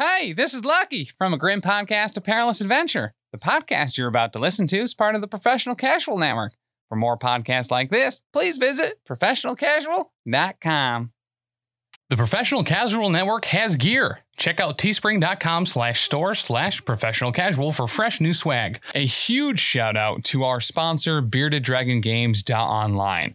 Hey, this is Lucky from a grim podcast, A Perilous Adventure. The podcast you're about to listen to is part of the Professional Casual Network. For more podcasts like this, please visit professionalcasual.com. The Professional Casual Network has gear. Check out teespring.com slash store slash professional casual for fresh new swag. A huge shout out to our sponsor, Bearded Dragon beardeddragongames.online.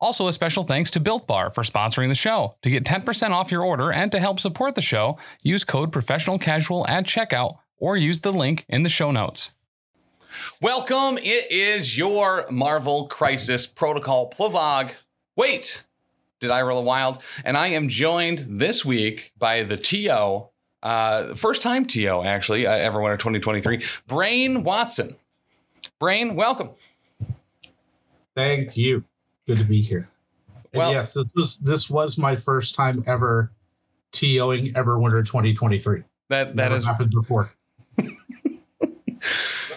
Also, a special thanks to Built Bar for sponsoring the show. To get 10% off your order and to help support the show, use code professional casual at checkout or use the link in the show notes. Welcome. It is your Marvel Crisis Protocol Plovog. Wait, did I roll a wild? And I am joined this week by the TO, uh, first time TO actually, uh, Everwinter 2023, Brian Watson. Brian, welcome. Thank you. Good to be here. And Well- yes, this was this was my first time ever TOing Everwinter 2023. That that is happened before.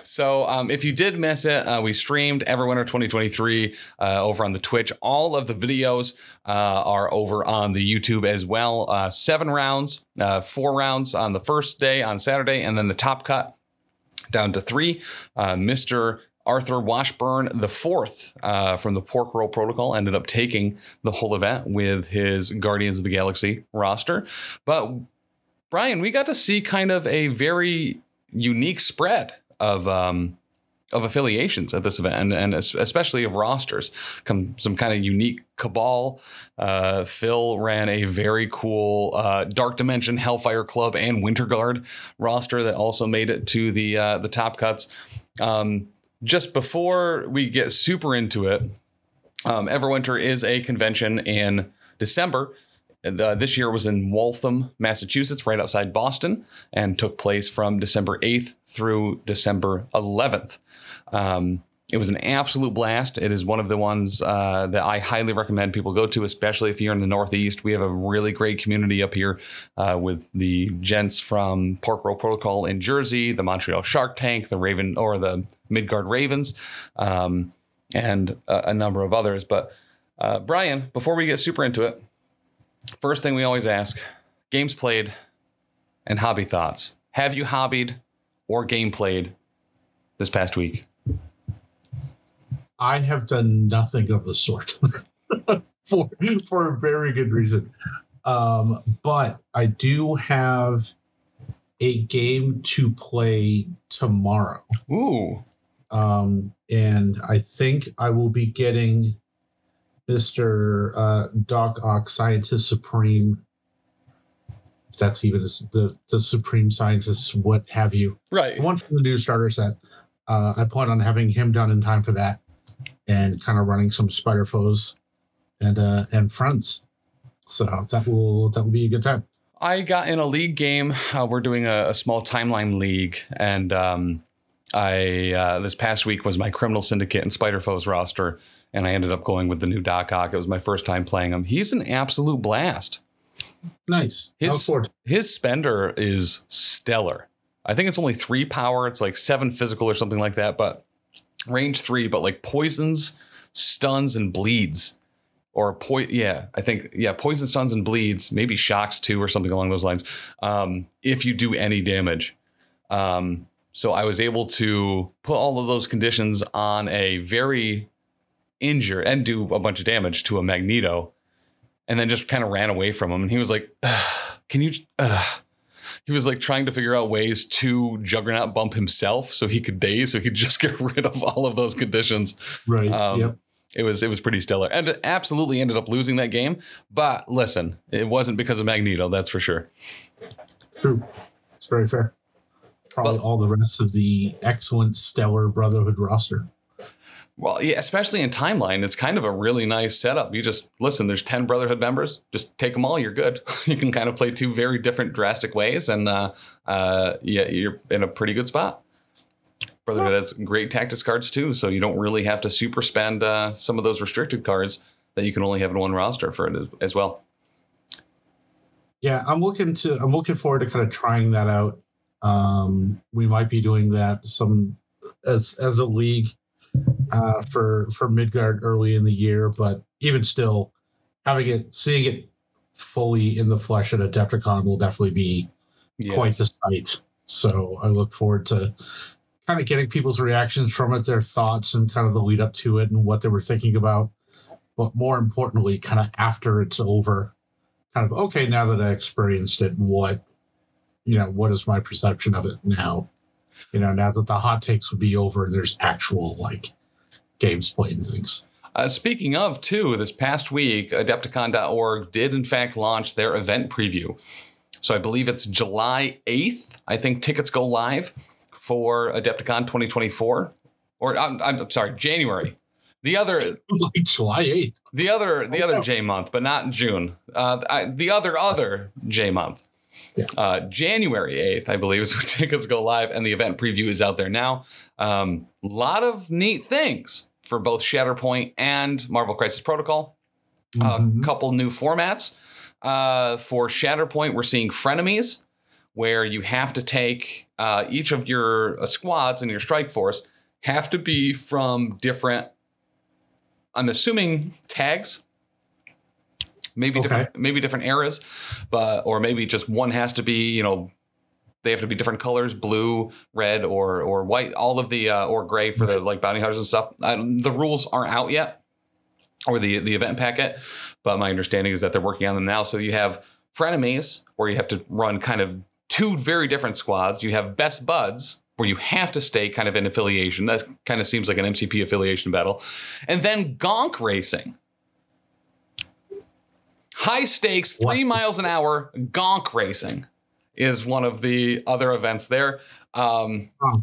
So, um, if you did miss it, uh, we streamed Everwinter 2023 uh, over on the Twitch. All of the videos uh, are over on the YouTube as well. Uh, seven rounds, uh, four rounds on the first day on Saturday, and then the top cut down to three. Uh, Mr. Arthur Washburn IV uh, from the Pork Roll Protocol ended up taking the whole event with his Guardians of the Galaxy roster. But Brian, we got to see kind of a very unique spread of um, of affiliations at this event, and, and especially of rosters. Come some kind of unique cabal. Uh, Phil ran a very cool uh, Dark Dimension, Hellfire Club, and Winter Guard roster that also made it to the uh, the top cuts. Um, just before we get super into it, um, Everwinter is a convention in December. The, this year was in Waltham, Massachusetts, right outside Boston, and took place from December 8th through December 11th. Um, it was an absolute blast. It is one of the ones uh, that I highly recommend people go to, especially if you're in the Northeast. We have a really great community up here uh, with the gents from Pork Roll Protocol in Jersey, the Montreal Shark Tank, the Raven or the Midgard Ravens, um, and a, a number of others. But uh, Brian, before we get super into it, first thing we always ask: games played and hobby thoughts. Have you hobbied or game played this past week? I have done nothing of the sort for for a very good reason. Um, but I do have a game to play tomorrow. Ooh, um, and I think I will be getting Mister uh, Doc Ock, Scientist Supreme. If that's even the the Supreme Scientist, what have you? right. One from the new starter set. Uh, I plan on having him done in time for that, and kind of running some Spider Foes and uh, and friends. So that will that will be a good time. I got in a league game. Uh, we're doing a, a small timeline league, and um, I uh, this past week was my Criminal Syndicate and Spider Foes roster, and I ended up going with the new Doc Ock. It was my first time playing him. He's an absolute blast. Nice. His- His spender is stellar. I think it's only three power. It's like seven physical or something like that, but range three, but like poisons, stuns, and bleeds. Or po- yeah, I think yeah, poison stuns and bleeds, maybe shocks too, or something along those lines. Um, if you do any damage, um, so I was able to put all of those conditions on a very injure and do a bunch of damage to a Magneto, and then just kind of ran away from him. And he was like, "Ugh, "Can you?" He was like trying to figure out ways to Juggernaut bump himself so he could daze, so he could just get rid of all of those conditions. right. Um, yep. It was it was pretty stellar, and absolutely ended up losing that game. But listen, it wasn't because of Magneto, that's for sure. True. It's very fair. Probably But- all the rest of the excellent stellar Brotherhood roster. Well, yeah, especially in timeline, it's kind of a really nice setup. You just listen. There's ten Brotherhood members. Just take them all. You're good. you can kind of play two very different, drastic ways, and uh, uh, yeah, you're in a pretty good spot. Brotherhood has great tactics cards too, so you don't really have to super spend uh, some of those restricted cards that you can only have in one roster for it as, as well. Yeah, I'm looking to I'm looking forward to kind of trying that out. Um, we might be doing that some as as a league uh, for for Midgard early in the year, but even still, having it seeing it fully in the flesh at Adepticon will definitely be Yes. quite the sight. So I look forward to kind of getting people's reactions from it, their thoughts, and kind of the lead up to it and what they were thinking about. But more importantly, kind of after it's over, kind of okay, now that I experienced it, what you know, what is my perception of it now? You know, now that the hot takes would be over there's actual like games played and things. Uh, speaking of, too, this past week, Adepticon.org did in fact launch their event preview. So I believe it's July 8th. I think tickets go live for Adepticon 2024. Or I'm, I'm sorry, January. The other, like July eighth. the other, the Oh, other no. J month, but not June. Uh, I, the other, other J month. Yeah. Uh, January 8th, I believe, is when tickets go live, and the event preview is out there now. A um, lot of neat things for both Shatterpoint and Marvel Crisis Protocol. A Mhm. couple new formats. Uh, for Shatterpoint, we're seeing frenemies, where you have to take uh, each of your uh, squads and your strike force have to be from different. I'm assuming tags, maybe Okay. different, maybe different eras, but or maybe just one has to be you know they have to be different colors blue red or or white all of the uh, or gray for the like bounty hunters and stuff. I, the rules aren't out yet or the the event packet but my understanding is that they're working on them now. So you have frenemies where you have to run kind of two very different squads. You have best buds where you have to stay kind of in affiliation. That kind of seems like an mcp affiliation battle. And then gonk racing high stakes three is miles an hour gonk racing is one of the other events there. Um, Oh.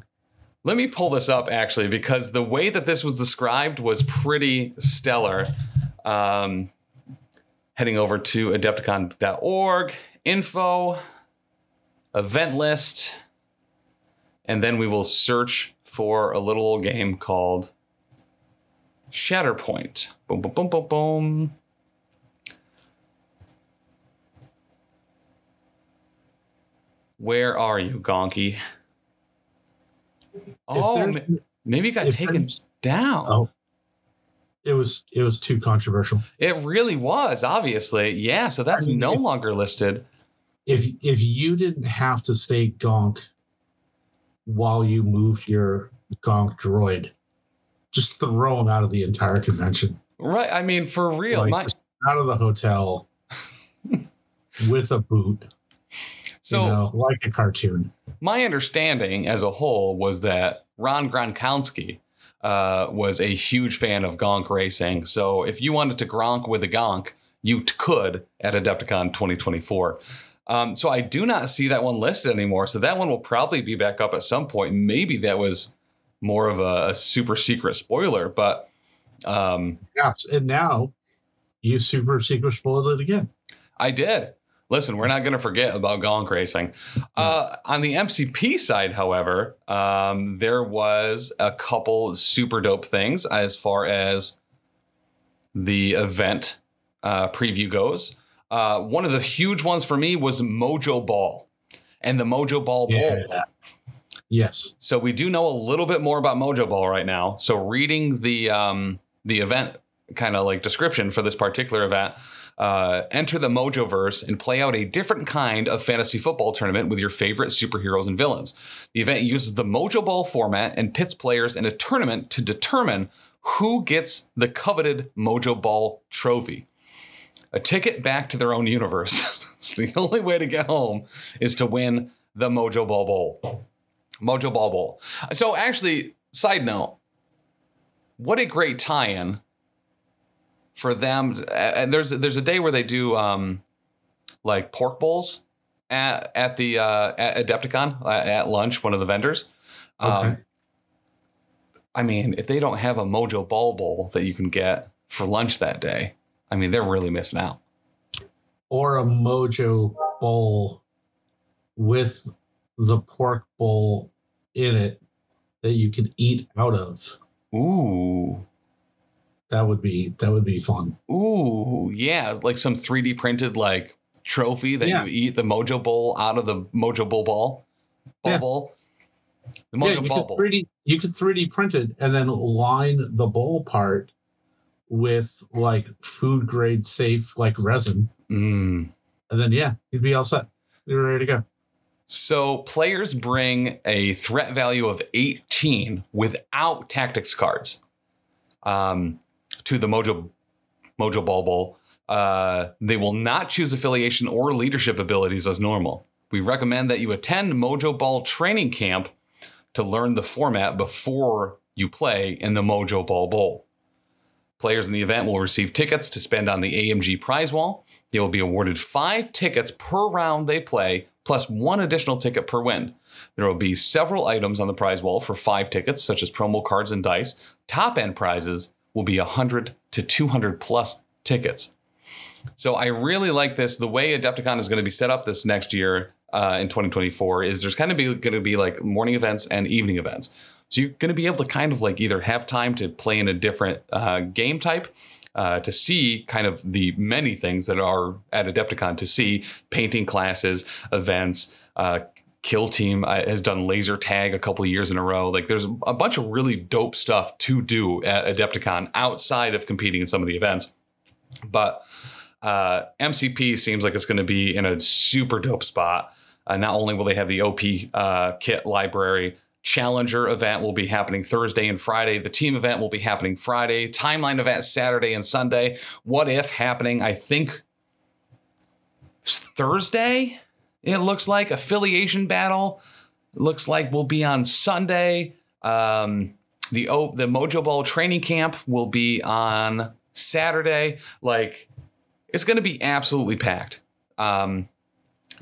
let me pull this up actually because the way that this was described was pretty stellar. Um, heading over to adepticon.org info event list and then we will search for a little old game called shatterpoint. Boom boom boom boom boom where are you gonky oh maybe it got taken there's- down Oh, it was it was too controversial. It really was, obviously. Yeah, so that's I mean, no if- longer listed. If if you didn't have to stay gonk while you moved your gonk droid, just throw him out of the entire convention. Right. I mean, for real. Like, my, out of the hotel with a boot. So you know, like a cartoon. my understanding as a whole was that Ron Gronkowski uh, was a huge fan of Gonk racing. So if you wanted to Gronk with a Gonk, you t- could at Adepticon 2024. Um, so I do not see that one listed anymore. So that one will probably be back up at some point. Maybe that was more of a, a super secret spoiler, but um, Yes, and now you super secret spoiled it again. I did. Listen, we're not going to forget about Gonk Racing. Uh, on the MCP side, however, um, there was a couple super dope things as far as the event uh, preview goes. Uh, one of the huge ones for me was Mojo Ball and the Mojo Ball Bowl. Yes. So we do know a little bit more about Mojo Ball right now. So reading the um, the event kind of like description for this particular event, uh, enter the Mojoverse and play out a different kind of fantasy football tournament with your favorite superheroes and villains. The event uses the Mojo Ball format and pits players in a tournament to determine who gets the coveted Mojo Ball trophy. A ticket back to their own universe. so the only way to get home is to win the Mojo Ball Bowl. Mojo Ball Bowl. So actually, side note, what a great tie-in for them. And there's there's a day where they do um, like pork bowls at at the uh, at Adepticon uh, at lunch. One of the vendors. Um, Okay. I mean, if they don't have a Mojo Ball Bowl that you can get for lunch that day, I mean, they're really missing out. Or a mojo bowl with the pork bowl in it that you can eat out of. Ooh. That would be that would be fun. Ooh, yeah, like some 3D printed like trophy that Yeah. you eat the Mojo Bowl out of the Mojo Bowl ball. Ball Yeah. bowl. The yeah, you could 3D you could 3D print it and then line the bowl part with like food grade safe like resin. Mm. And then yeah, you'd be all set. You're ready to go. So players bring a threat value of 18 without tactics cards um, to the Mojo Mojo Ball Bowl. Uh, they will not choose affiliation or leadership abilities as normal. We recommend that you attend Mojo Ball training camp to learn the format before you play in the Mojo Ball Bowl. Players in the event will receive tickets to spend on the AMG prize wall. They will be awarded five tickets per round they play, plus one additional ticket per win. There will be several items on the prize wall for five tickets, such as promo cards and dice. Top end prizes will be 100 to 200 plus tickets. So I really like this. The way Adepticon is going to be set up this next year uh, in 2024 is there's kind of going to be like morning events and evening events. So you're going to be able to kind of like either have time to play in a different uh, game type, uh, to see kind of the many things that are at Adepticon to see painting classes, events. Uh, Kill Team uh, has done laser tag a couple years in a row. Like there's a bunch of really dope stuff to do at Adepticon outside of competing in some of the events. But uh, MCP seems like it's going to be in a super dope spot. Uh, not only will they have the OP uh, kit library, Challenger event will be happening Thursday and Friday. The team event will be happening Friday. Timeline event Saturday and Sunday. What if happening? I think Thursday. It looks like affiliation battle. Looks like will be on Sunday. Um, the o- the Mojo Bowl training camp will be on Saturday. Like it's going to be absolutely packed. Um,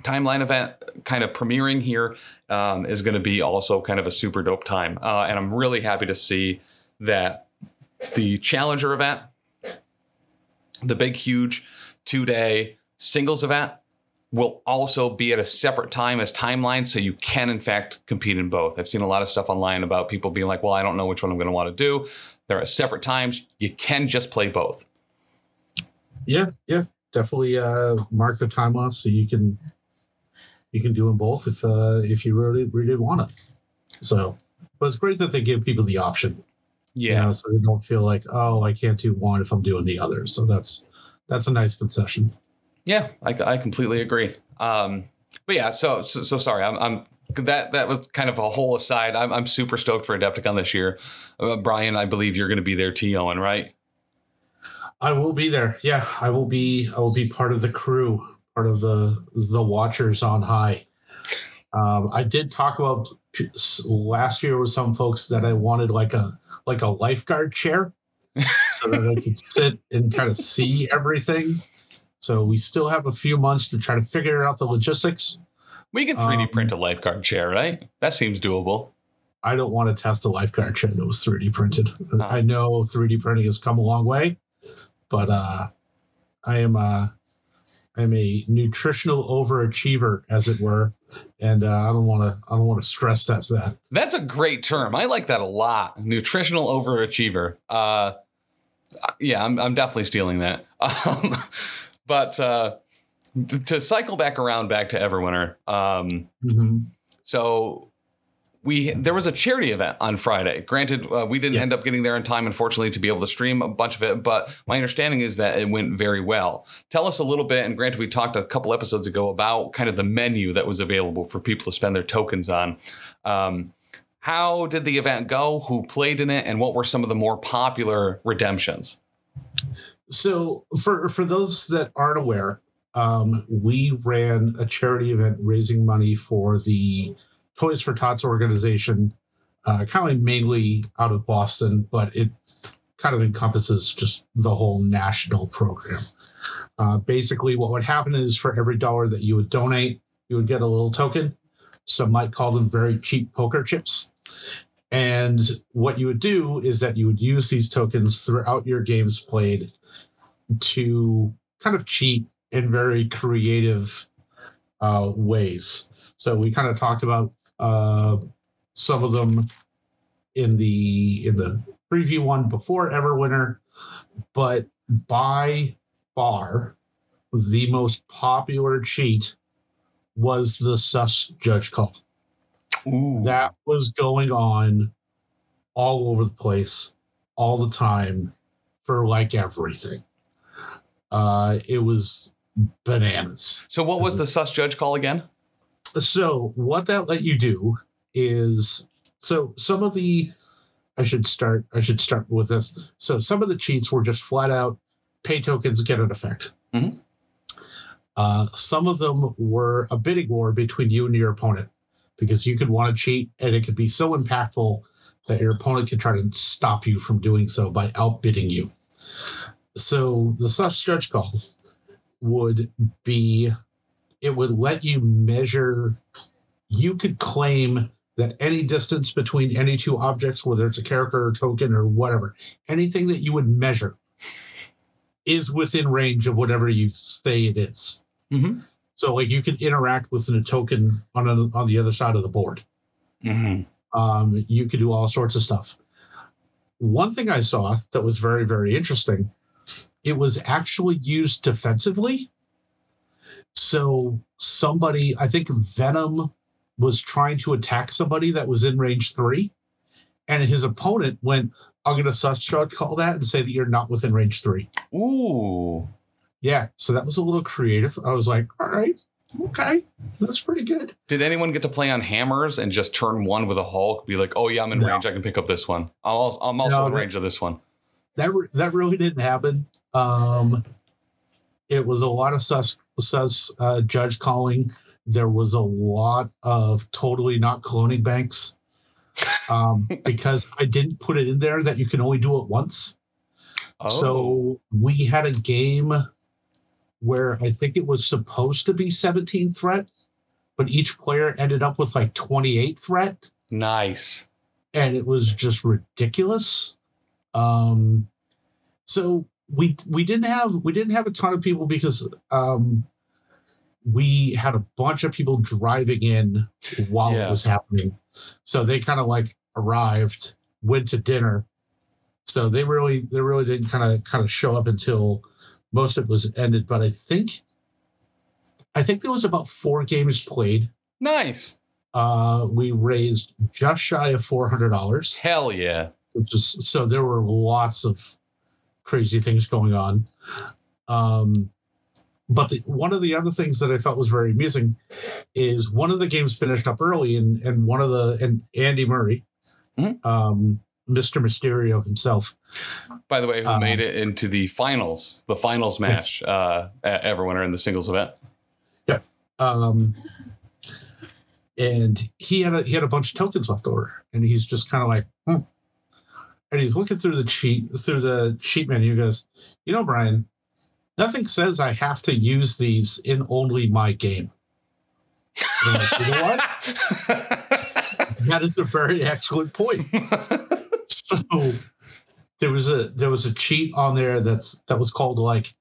timeline event kind of premiering here um, is going to be also kind of a super dope time. Uh, and I'm really happy to see that the Challenger event, the big, huge two day singles event, will also be at a separate time as timeline. So you can, in fact, compete in both. I've seen a lot of stuff online about people being like, well, I don't know which one I'm going to want to do. There are separate times. You can just play both. Yeah, yeah. Definitely uh mark the time off so you can you can do them both if uh if you really really want to. So but it's great that they give people the option. you know, so they don't feel like, oh, I can't do one if I'm doing the other. So that's that's a nice concession. Yeah, I, I completely agree. Um, but yeah, so, so so sorry. I'm, I'm that that was kind of a whole aside. I'm, I'm super stoked for Adepticon this year. Uh, Brian, I believe you're going to be there, TOing, right? I will be there. Yeah, I will be. I will be part of the crew, part of the the watchers on high. Um, I did talk about last year with some folks that I wanted like a like a lifeguard chair, so that I could sit and kind of see everything. So we still have a few months to try to figure out the logistics. We can 3D Um, print a lifeguard chair, right? That seems doable. I don't want to test a lifeguard chair that was 3D printed. I know 3D printing has come a long way, but uh, I am a I'm a nutritional overachiever, as it were, and uh, I don't want to I don't want to stress test that. That's a great term. I like that a lot. Nutritional overachiever. Uh, yeah, I'm, I'm definitely stealing that. Um, but uh, to cycle back around back to Everwinter, um, Mhm. So we there was a charity event on Friday. Granted, uh, we didn't Yes. end up getting there in time, unfortunately, to be able to stream a bunch of it. But my understanding is that it went very well. Tell us a little bit. And granted, we talked a couple episodes ago about kind of the menu that was available for people to spend their tokens on. Um, how did the event go? Who played in it? And what were some of the more popular redemptions? So for for those that aren't aware, um, we ran a charity event raising money for the Toys for Tots organization, uh, kind of mainly out of Boston, but it kind of encompasses just the whole national program. Uh, basically, what would happen is for every dollar that you would donate, you would get a little token. Some might call them very cheap poker chips. And what you would do is that you would use these tokens throughout your games played to kind of cheat in very creative uh, ways. So we kind of talked about uh, some of them in the in the preview one before Everwinter, but by far the most popular cheat was the sus judge call. Ooh. That was going on all over the place, all the time, for like everything. Uh, it was bananas. so what was the sus judge call again? So what that let you do is so some of the I should start I should start with this. So some of the cheats were just flat out pay tokens get an effect. Mhm. Uh, some of them were a bidding war between you and your opponent because you could want to cheat and it could be so impactful that your opponent could try to stop you from doing so by outbidding you. So the sus judge call would be it would let you measure you could claim that any distance between any two objects whether it's a character or token or whatever anything that you would measure is within range of whatever you say it is. Mhm. So like you can interact with a token on a, on the other side of the board Mhm. um, you could do all sorts of stuff. One thing I saw that was very, very interesting, it was actually used defensively. So somebody, I think Venom was trying to attack somebody that was in range three, and his opponent went, I'm going to sus judge call that and say that you're not within range three. Ooh. Yeah, so that was a little creative. I was like, all right, okay, that's pretty good. Did anyone get to play on hammers and just turn one with a Hulk? Be like, oh yeah, I'm in No. range. I can pick up this one. I'm also, I'm also No, in that- range of this one. that re- that really didn't happen. Um, it was a lot of sus sus uh, judge calling. There was a lot of totally not cloning banks um, because I didn't put it in there that you can only do it once. Oh. So we had a game where I think it was supposed to be 17 threat, but each player ended up with like 28 threat nice. and it was just ridiculous. Um, so we we didn't have we didn't have a ton of people because um, we had a bunch of people driving in while Yeah. it was happening. So they kind of like arrived, went to dinner. So they really they really didn't kind of kind of show up until most of it was ended. But I think I think there was about four games played. Nice. Uh, we raised just shy of four hundred dollars Hell yeah. which is so there were lots of crazy things going on. Um, but the, one of the other things that I felt was very amusing is one of the games finished up early, and and one of the and Andy Murray, Mhm. um, Mr. Mysterio himself, By the way, who Um, made it into the finals, the finals match, uh, at Everwinter in the singles event? um, and he had a he had a bunch of tokens left over, and he's just kind of like, hmm. and he's looking through the cheat through the sheet menu. He goes, you know, Brian, nothing says I have to use these in only my game. Like, you know what? That is a very excellent point. So there was a there was a cheat on there that's that was called like,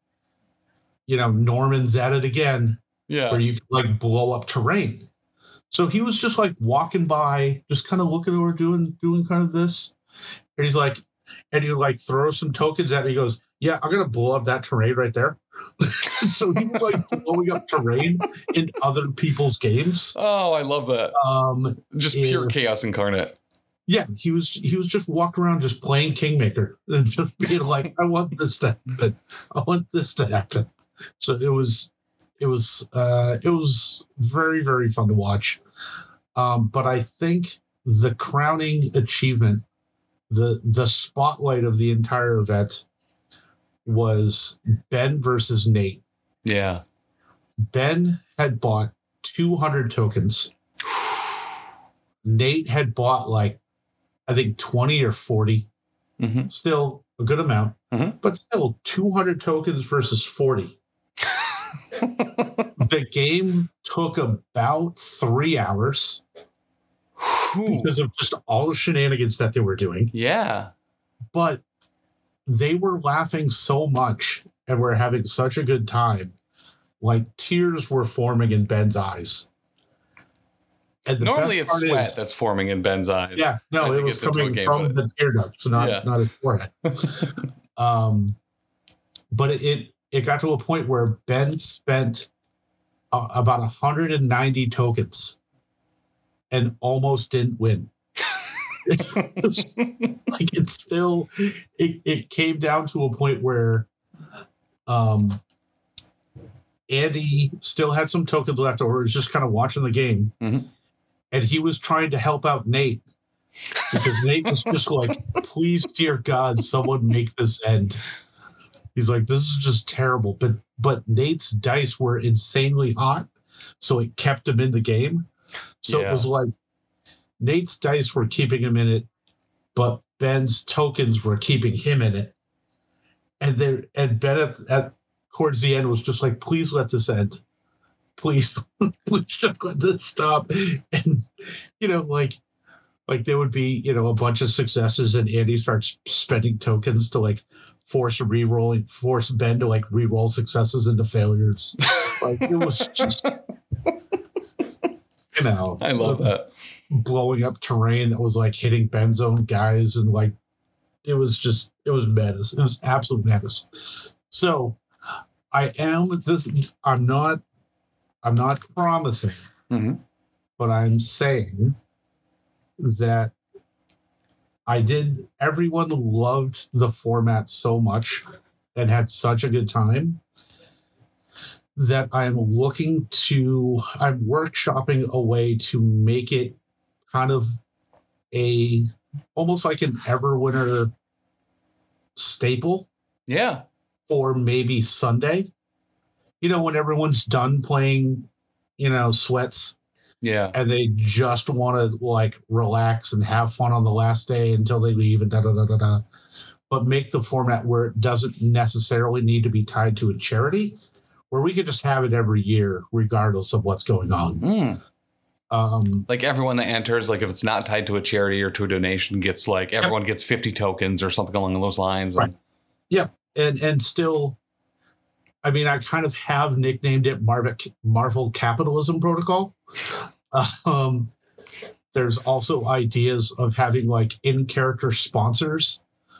you know, Norman's at it again yeah. where you can like blow up terrain. So he was just like walking by, just kind of looking over, doing doing kind of this, and he's like, and he like throws some tokens at me. He goes, "Yeah, I'm gonna blow up that terrain right there." so he was like blowing up terrain in other people's games. Oh, I love that. Um, Just pure chaos incarnate. Yeah, he was he was just walking around just playing Kingmaker and just being like, "I want this to happen. I want this to happen." So it was it was uh, it was very very fun to watch. Um, but I think the crowning achievement, the the spotlight of the entire event, was Ben versus Nate. Yeah. Ben had bought 200 tokens. Nate had bought like, I think 20 or 40. hmm Still a good amount, Mhm. but still 200 tokens versus 40. The game took about three hours because of just all the shenanigans that they were doing. yeah. But they were laughing so much and were having such a good time. Like tears were forming in Ben's eyes. Normally, it's sweat is- that's forming in Ben's eyes. Yeah, no, it was gets into a coming from the tear ducts, not Yeah. not his forehead. um, but it, it it got to a point where Ben spent uh, about 190 tokens and almost didn't win. It like it's still it, it came down to a point where um Andy still had some tokens left over, he was just kind of watching the game. Mhm. And he was trying to help out Nate because Nate was just like, please, dear God, someone make this end. He's like, this is just terrible. But but Nate's dice were insanely hot, so it kept him in the game. So Yeah. it was like Nate's dice were keeping him in it, but Ben's tokens were keeping him in it. And there and Ben at, at towards the end was just like, please let this end. Please, please just let this stop. And you know, like like there would be, you know, a bunch of successes and Andy starts spending tokens to like force a re-rolling, force Ben to like re-roll successes into failures. Like it was just you know I love that. blowing up terrain that was like hitting Ben's own guys and like it was just it was madness. It was absolute madness. So I am this I'm not I'm not promising, Mhm. but I'm saying that I did everyone loved the format so much and had such a good time that I'm looking to I'm workshopping a way to make it kind of a almost like an Everwinter staple Yeah. for maybe Sunday. You know, when everyone's done playing, you know, sweats Yeah. and they just want to like relax and have fun on the last day until they leave and da da da da da. But make the format where it doesn't necessarily need to be tied to a charity, where we could just have it every year, regardless of what's going on. Mm. Um, Like everyone that enters, like if it's not tied to a charity or to a donation, gets like everyone gets 50 tokens or something along those lines. Right. And- and and still, I mean, I kind of have nicknamed it Marvel Marvel Capitalism Protocol. Um, there's also ideas of having like in character sponsors.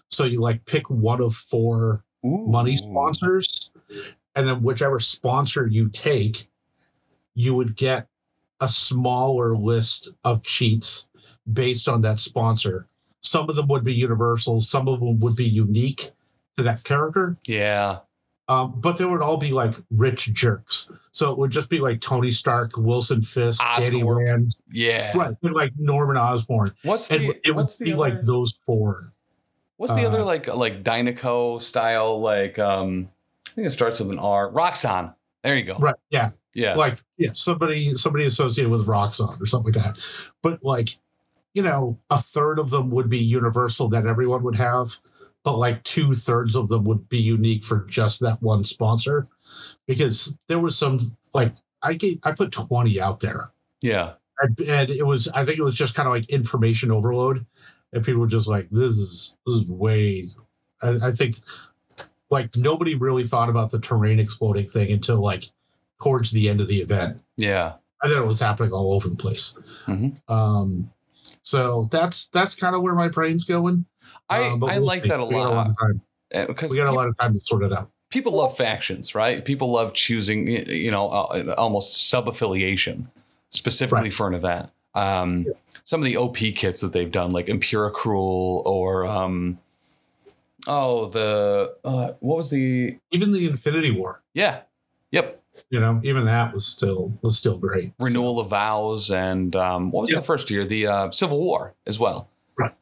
So you like pick one of four money sponsors, and then whichever sponsor you take, you would get a smaller list of cheats based on that sponsor. Some of them would be universal, some of them would be unique to that character, Yeah. Um, but they would all be like rich jerks. So it would just be like Tony Stark, Wilson Fisk, Danny. Rand, Yeah. right? And like Norman Osborn, What's and the, it would what's the be other, like those four. what's the other uh, like like Dynaco style like um I think it starts with an R. Roxxon. There you go. Right? Yeah, Yeah. like yeah somebody somebody associated with Roxxon or something like that but like you know a third of them would be universal that everyone would have but like two thirds of them would be unique for just that one sponsor because there was some like i gave, i put 20 out there yeah. and, and it was i think it was just kind of like information overload and people were just like this is this is way I, I think like nobody really thought about the terrain exploding thing until like towards the end of the event Yeah. I thought it was happening all over the place. Mhm. Um, so that's that's kind of where my brain's going. I, Um, I we'll like see. that a We got a lot lot of time. because We got a lot of time to sort it out. people love factions, right? People love choosing, you know, uh, almost sub affiliation specifically Right. for an event. Um, Some of the OP kits that they've done, like Empiricruel or, um, oh, the, uh, what was the, Even the Infinity War, yeah, yep, you know, even that was still was still great. So, Renewal of Vows and um, what was Yeah. the first year? The uh, Civil War as well. Right.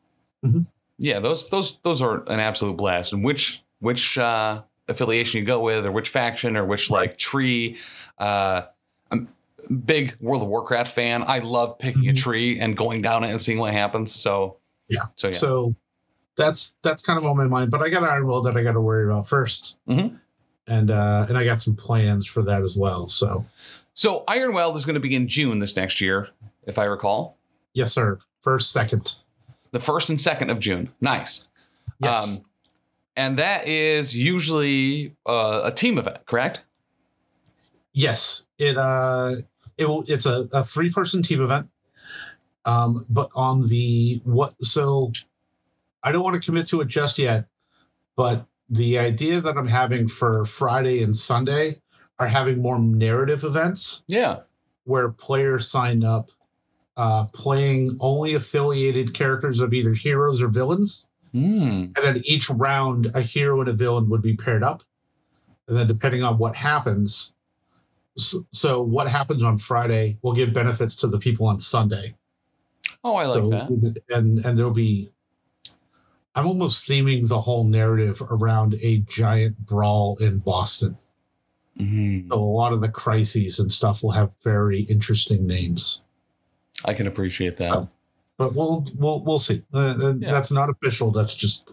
Mhm. Yeah, those those those are an absolute blast. And which which uh, affiliation you go with, or which faction, or which like tree. Uh, I'm big World of Warcraft fan. I love picking a Mhm. tree and going down it and seeing what happens. So Yeah. so yeah. So that's that's kind of on my mind. But I got Ironweld that I got to worry about 1st Mhm. and uh, and I got some plans for that as well. So so Ironweld is going to be in June this next year, if I recall. yes, sir. First, second. The first and second of June. Nice. Yes. Um, and that is usually uh, a team event, correct? Yes, it uh, it will. It's a, a three person team event. Um, but on the what, so I don't want to commit to it just yet, but the idea that I'm having for Friday and Sunday are having more narrative events Yeah. where players sign up uh, playing only affiliated characters of either heroes or villains. Hmm. And then each round, a hero and a villain would be paired up. And then, depending on what happens, so, so what happens on Friday will give benefits to the people on Sunday. Oh, I like so, that. and and there'll be. I'm almost theming the whole narrative around a giant brawl in Boston. Mhm. So a lot of the crises and stuff will have very interesting names. I can appreciate that. So- But we'll we'll we'll see. Uh, uh, Yeah. That's not official. That's just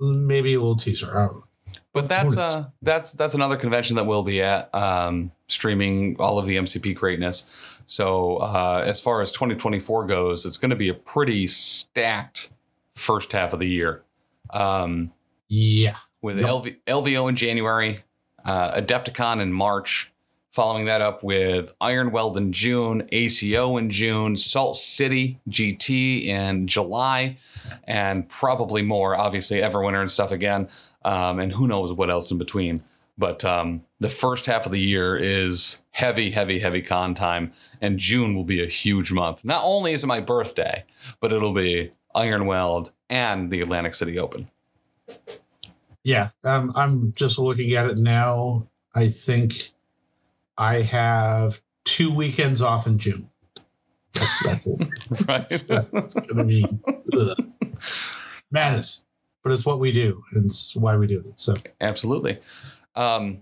maybe a little teaser. I don't know. But that's uh that's that's another convention that we'll be at, um, streaming all of the MCP greatness. So uh, as far as 2024 goes, it's going to be a pretty stacked first half of the year. Um, Yeah. with. LV, LVO in January, uh, Adepticon in March, following that up with Iron Weld in June, ACO in June, Salt City GT in July, and probably more. Obviously, Everwinter and stuff again, um, and who knows what else in between. But um, the first half of the year is heavy, heavy, heavy con time, and June will be a huge month. Not only is it my birthday, but it'll be Iron Weld and the Atlantic City Open. Yeah. Um, I'm just looking at it now. I think I have two weekends off in June. That's that's it. right? So- It's gonna be ugh. madness. But it's what we do, and it's why we do it. So Absolutely. Um,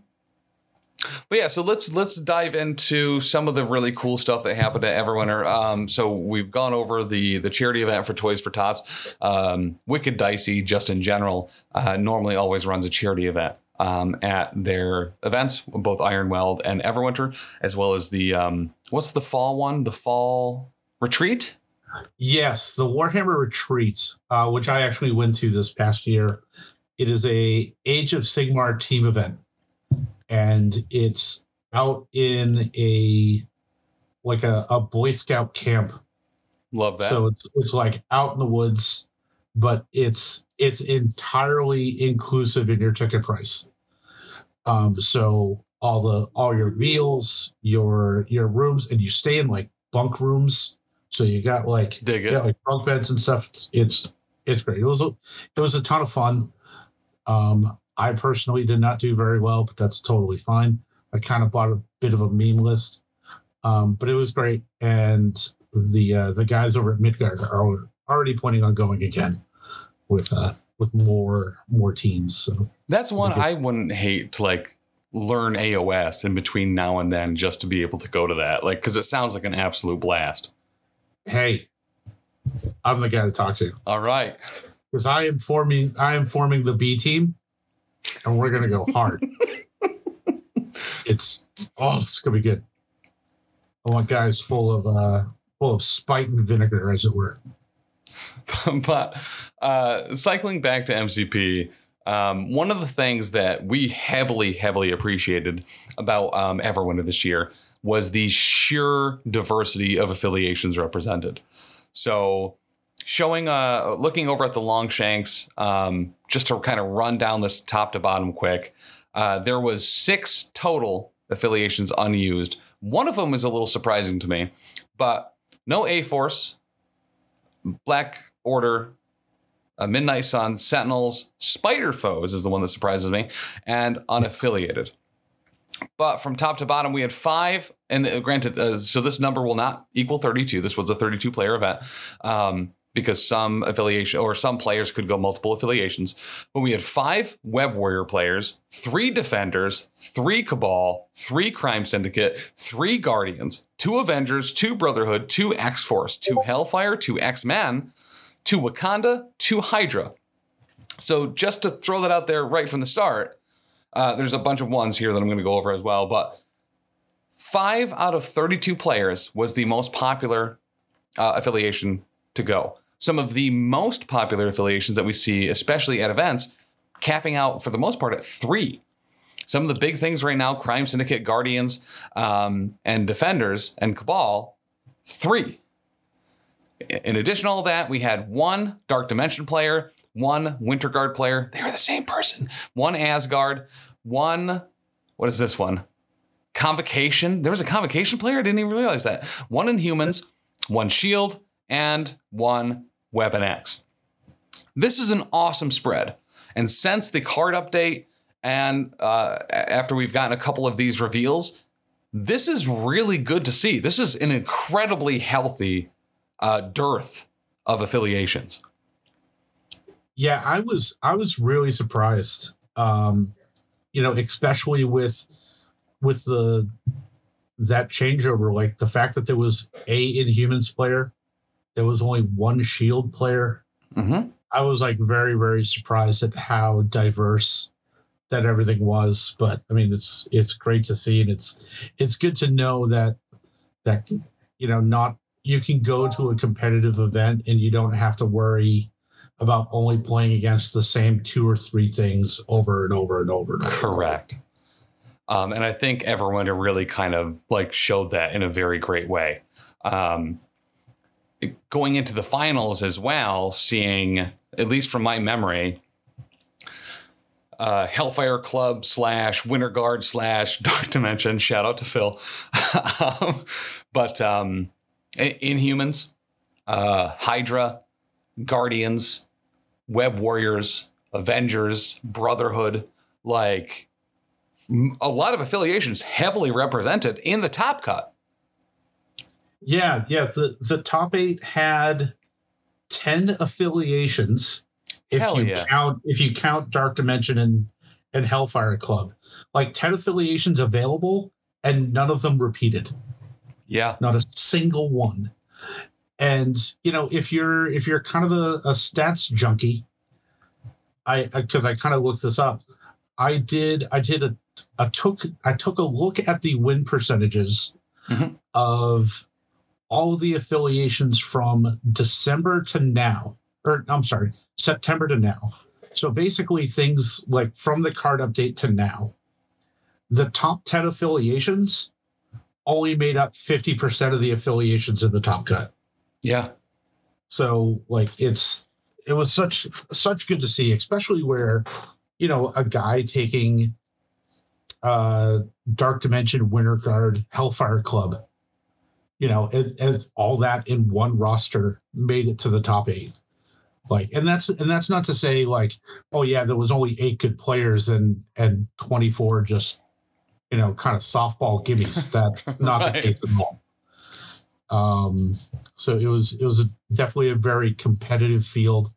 but yeah, so let's let's dive into some of the really cool stuff that happened at Everwinter. Um, so we've gone over the the charity event for Toys for Tots. Um, Wicked Dicey, just in general, uh, normally always runs a charity event um, at their events, both Iron Weld and Everwinter, as well as the um, what's the fall one? The fall retreat. Yes, the Warhammer Retreat, uh, which I actually went to this past year. It is a Age of Sigmar team event, and it's out in a like a, a Boy Scout camp. Love that. So it's it's like out in the woods, but it's it's entirely inclusive in your ticket price. Um, so all the all your meals, your your rooms, and you stay in like bunk rooms. So you got like Dig it. yeah, like bunk beds and stuff. It's it's, it's great. It was a, it was a ton of fun. Um, I personally did not do very well, but that's totally fine. I kind of bought a bit of a meme list, um, but it was great. And the uh, the guys over at Midgard are already planning on going again with uh, with more more teams. So That's one. I wouldn't hate to like learn AOS in between now and then just to be able to go to that. Like, because it sounds like an absolute blast. hey, I'm the guy to talk to All right. because I am forming I am forming the B team, and we're gonna go hard. it's oh, it's gonna be good. I want guys full of uh full of spite and vinegar, as it were. but uh, cycling back to MCP, um, one of the things that we heavily, heavily appreciated about um, Everwinter this year was the sheer diversity of affiliations represented. So, showing, uh, looking over at the Longshanks, um, just to kind of run down this top to bottom quick, uh, there was six total affiliations unused. One of them is a little surprising to me, but no A Force, Black Order, uh, Midnight Sun, Sentinels, Spider Foes is the one that surprises me, and unaffiliated. But from top to bottom, we had five, and uh, granted, uh, so this number will not equal 32. This was a 32 player event um, because some affiliation or some players could go multiple affiliations. But we had five Web Warrior players, three Defenders, three Cabal, three Crime Syndicate, three Guardians, two Avengers, two Brotherhood, two X Force, two Hellfire, two X Men, two Wakanda, two Hydra. So just to throw that out there right from the start, uh, there's a bunch of ones here that I'm going to go over as well. But five out of 32 players was the most popular uh, affiliation to go. Some of the most popular affiliations that we see, especially at events, capping out for the most part at three. Some of the big things right now Crime Syndicate, Guardians, um, and Defenders, and Cabal, three. In addition to all that, we had one Dark Dimension player, one Winter Guard player. They were the same person. One Asgard, one, what is this one? Convocation. There was a Convocation player. I didn't even realize that. One Inhumans, one Shield, and one Weapon X. This is an awesome spread. And since the card update and uh, after we've gotten a couple of these reveals, this is really good to see. This is an incredibly healthy uh, dearth of affiliations. Yeah, I was I was really surprised. Um, you know, especially with with the that changeover, like the fact that there was a Inhumans player, there was only one Shield player. Mm-hmm. I was like very very surprised at how diverse that everything was. But I mean, it's it's great to see, and it's it's good to know that that you know not you can go to a competitive event and you don't have to worry about only playing against the same two or three things over and over and over. And over. Correct. Um, and I think everyone really kind of like showed that in a very great way. Um, going into the finals as well, seeing at least from my memory, uh, Hellfire Club slash Winter Guard slash Dark Dimension. Shout out to Phil. um, but um, Inhumans, uh, Hydra, Guardians, Web Warriors, Avengers, Brotherhood, like a lot of affiliations heavily represented in the top cut. Yeah, yeah. The the top eight had ten affiliations. If Hell you yeah. count if you count Dark Dimension and and Hellfire Club, like ten affiliations available, and none of them repeated. Yeah. not a single one and you know if you're if you're kind of a, a stats junkie i because I, kind of looked this up i did i did a, a took i took a look at the win percentages Mhm. of all the affiliations from december to now or i'm sorry september to now so basically things like from the card update to now the top 10 affiliations only made up 50% of the affiliations in the top cut. Yeah. So like it's it was such such good to see, especially where, you know, a guy taking uh Dark Dimension, Winter Guard, Hellfire Club, you know, as, as all that in one roster made it to the top eight. Like, and that's and that's not to say like, oh yeah, there was only eight good players and and 24 just you know, kind of softball gimmies. That's not Right. the case at all. Um, so it was it was definitely a very competitive field.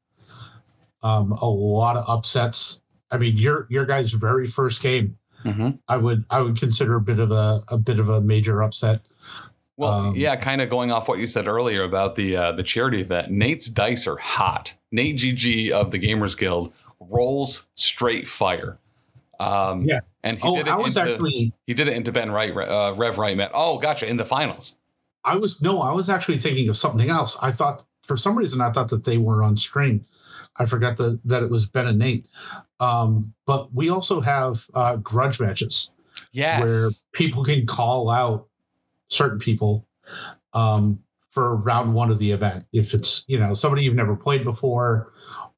Um, a lot of upsets. I mean, your your guys' very first game, Mm-hmm. I would I would consider a bit of a a bit of a major upset. Well, Um, yeah, kind of going off what you said earlier about the uh, the charity event. Nate's dice are hot. Nate GG of the Gamers Guild rolls straight fire. Um, Yeah. and he Oh, did it I was into actually he did it into Ben Wright, uh, Rev Wright met. Oh, gotcha, in the finals. I was no, I was actually thinking of something else. I thought for some reason I thought that they were on stream. I forgot that that it was Ben and Nate. Um, but we also have uh, grudge matches. Yes. where people can call out certain people um, for round one of the event. If it's you know somebody you've never played before,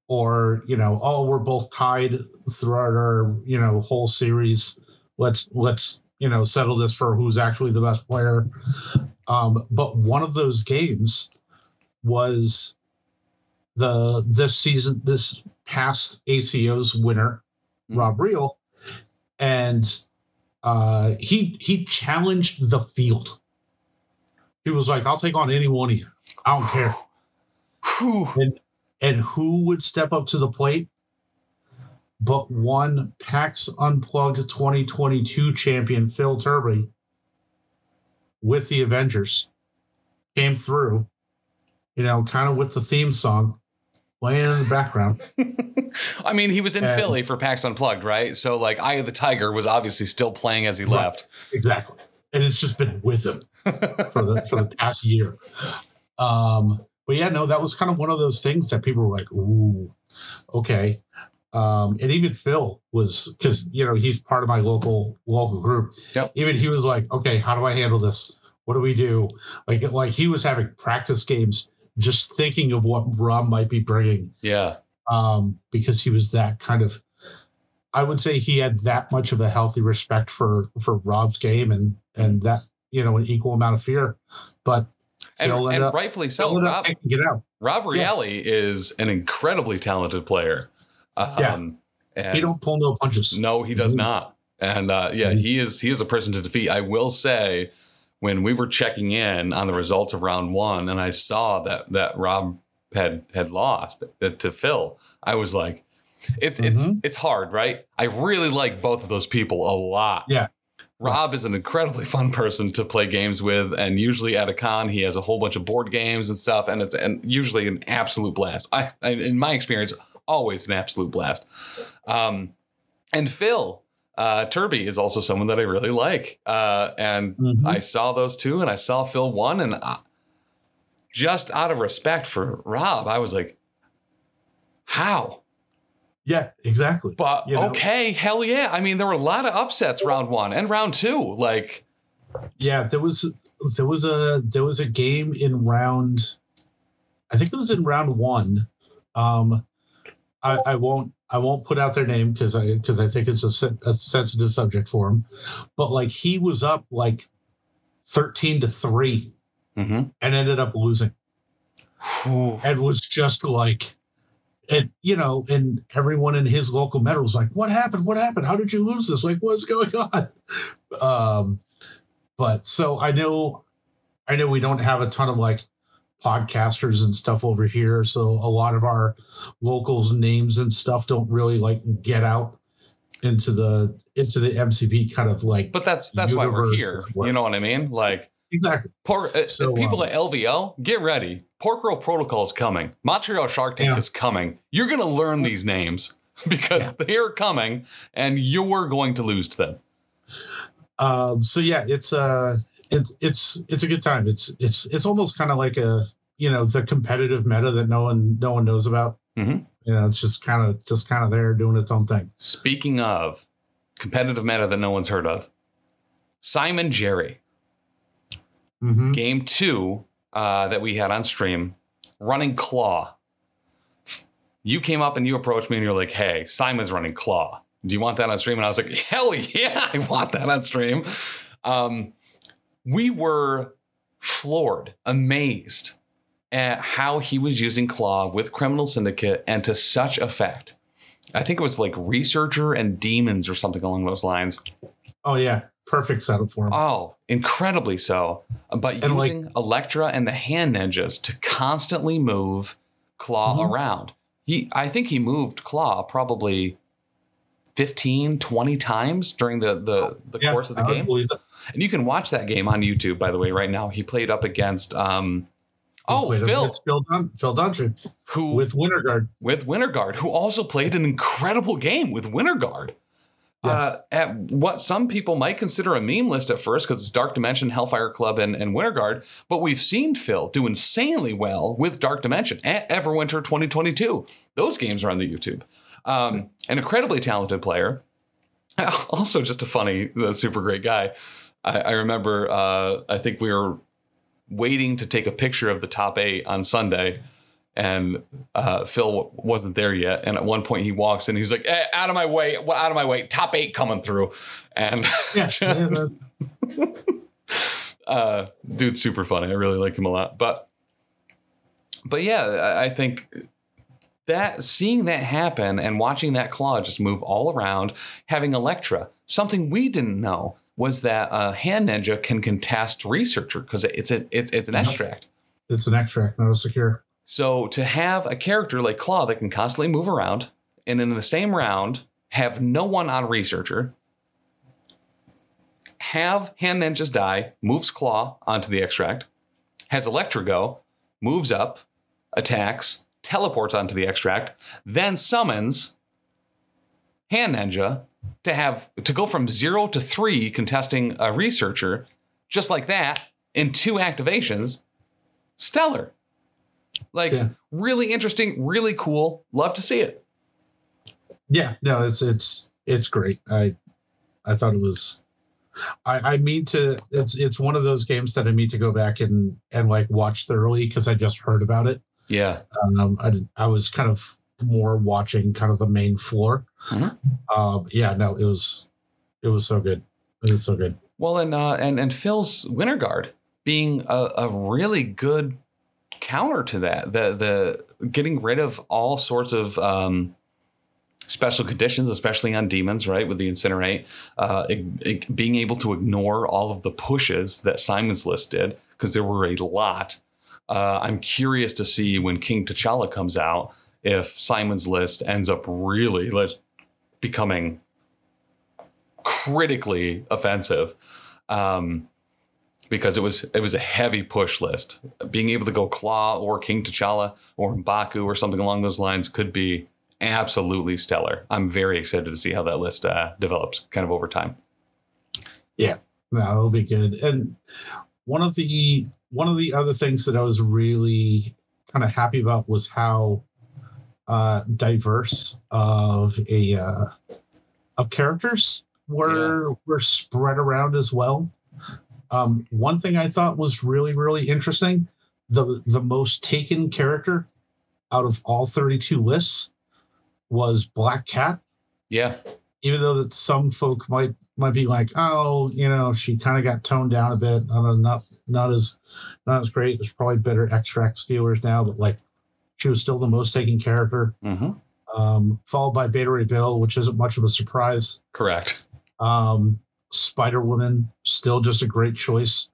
or you know, oh, we're both tied throughout our you know whole series. Let's let's you know settle this for who's actually the best player. Um, but one of those games was the this season this past ACO's winner, Mhm. Rob Reel, and uh, he he challenged the field. He was like, "I'll take on any one of you. I don't care." Whew. And who would step up to the plate? But one PAX Unplugged 2022 champion, Phil Turby, with the Avengers, came through. You know, kind of with the theme song playing in the background. I mean, he was in And- Philly for PAX Unplugged, right? So, like, Eye of the Tiger was obviously still playing as he Right. left. Exactly. And it's just been with him for the for the past year. Um, but yeah, no, that was kind of one of those things that people were like, "Ooh, okay." Um, and even Phil was because you know he's part of my local local group. Yep. Even he was like, "Okay, how do I handle this? What do we do?" Like like he was having practice games just thinking of what Rob might be bringing Yeah. um, because he was that kind of. I would say he had that much of a healthy respect for for Rob's game and and that you know an equal amount of fear, but And, and up, rightfully so. Rob, it out. Rob Yeah. Is an incredibly talented player. Um, Yeah. and He don't pull no punches. No, he does Mhm. not. And uh, yeah, He's- he is he is a person to defeat. I will say, when we were checking in on the results of round one, and I saw that that Rob had had lost to Phil, I was like, it's it's Mhm. it's hard, right? I really like both of those people a lot. Yeah. Rob is an incredibly fun person to play games with, and usually at a con he has a whole bunch of board games and stuff, and it's and usually an absolute blast. I, I in my experience, always an absolute blast. Um, and Phil uh, Turby is also someone that I really like, uh, and Mhm. I saw those two, and I saw Phil one, and uh, just out of respect for Rob, I was like, how? Yeah, exactly. But You know? okay, hell yeah. I mean, there were a lot of upsets round one and round two. Like, Yeah, there was there was a there was a game in round, I think it was in round one. Um, I, I won't I won't put out their name because I because I think it's a, a sensitive subject for him, but like he was up like thirteen to three mhm. and ended up losing and was just like. And you know, and everyone in his local meta was like, "What happened? What happened? How did you lose this? Like, what's going on?" Um, but so I know, I know we don't have a ton of like podcasters and stuff over here, so a lot of our locals' names and stuff don't really like get out into the into the MCP kind of like but that's that's why we're here. You know what I mean? Like, exactly uh, So, people um, at LVO, get ready. Pork Roll Protocol is coming. Montreal Shark Tank Yeah. is coming. You're going to learn these names because they're coming and you're going to lose to them. um so yeah it's uh it's it's it's a good time it's it's it's almost kind of like a you know the competitive meta that no one no one knows about Mhm. you know it's just kind of just kind of there doing its own thing Speaking of competitive meta that no one's heard of, Simon Jerry, hmm game two uh, that we had on stream, running Claw. You came up and you approached me and you're like, hey, Simon's running Claw. Do you want that on stream? And I was like, hell yeah, I want that on stream. Um, we were floored, amazed at how he was using Claw with Criminal Syndicate and to such effect. I think it was like Researcher and Demons or something along those lines. oh yeah perfect setup for him Oh, incredibly so. But And, like- using Elektra and the hand ninjas to constantly move Claw Mhm. around. He I think he moved Claw probably 15, 20 times during the the, the Yeah, course of the I game. And you can watch that game on YouTube, by the way, right now. He played up against um Oh, Phil, Phil, Dun- Phil Dungeon who with, with Winterguard. with Winterguard, who also played an incredible game with Winterguard. Yeah. Uh, at what some people might consider a meme list at first because it's Dark Dimension, Hellfire Club, and, and Winterguard. But we've seen Phil do insanely well with Dark Dimension at Everwinter 2022. Those games are on the YouTube. Um, an incredibly talented player. Also, just a funny, uh, super great guy. I, I remember, uh, I think we were waiting to take a picture of the top eight on Sunday and uh, Phil wasn't there yet. And at one point, he walks in. He's like, eh, "Out of my way! Out of my way! Top eight coming through!" And Yeah, uh, dude's super funny. I really like him a lot. But but yeah, I, I think that seeing that happen and watching that claw just move all around, having Elektra, something we didn't know was that uh, Hand Ninja can contest Researcher because it's a it's it's an extract. it's an extract, not a secure. So to have a character like Claw that can constantly move around and in the same round have no one on Researcher, have Hand Ninjas die, moves Claw onto the extract, has Elektra go, moves up, attacks, teleports onto the extract, then summons Hand Ninja to have to go from zero to three contesting a researcher, just like that, in two activations. Stellar. Like Yeah. really interesting, really cool. Love to see it. Yeah, no, it's it's it's great. I I thought it was I, I mean to. It's it's one of those games that I need to go back and and like watch thoroughly because I just heard about it. Yeah. Um, I I was kind of more watching kind of the main floor. Mhm. Um, yeah, no, it was it was so good. It was so good. Well, and uh, and and Phil's Winter Guard being a, a really good counter to that. The the getting rid of all sorts of um, special conditions, especially on demons, right? With the incinerate, uh, it- it- being able to ignore all of the pushes that Simon's List did because there were a lot. Uh, I'm curious to see when King T'Challa comes out if Simon's List ends up really like, becoming critically offensive um, because it was it was a heavy push list. Being able to go Claw or King T'Challa or Mbaku or something along those lines could be absolutely stellar. I'm very excited to see how that list uh, develops kind of over time. Yeah, that will be good. And one of the one of the other things that I was really kind of happy about was how uh, diverse of a uh, of characters were were spread around as well. Um, one thing I thought was really really interesting the the most taken character out of all 32 lists was Black Cat Yeah, even though that some folk might might be like, oh, you know, she kind of got toned down a bit, not not not as not as great. There's probably better extract stealers now, but like she was still the most taken character. hmm Um, followed by Beta Ray Bill, which isn't much of a surprise. correct. Um, Spider Woman, still just a great choice,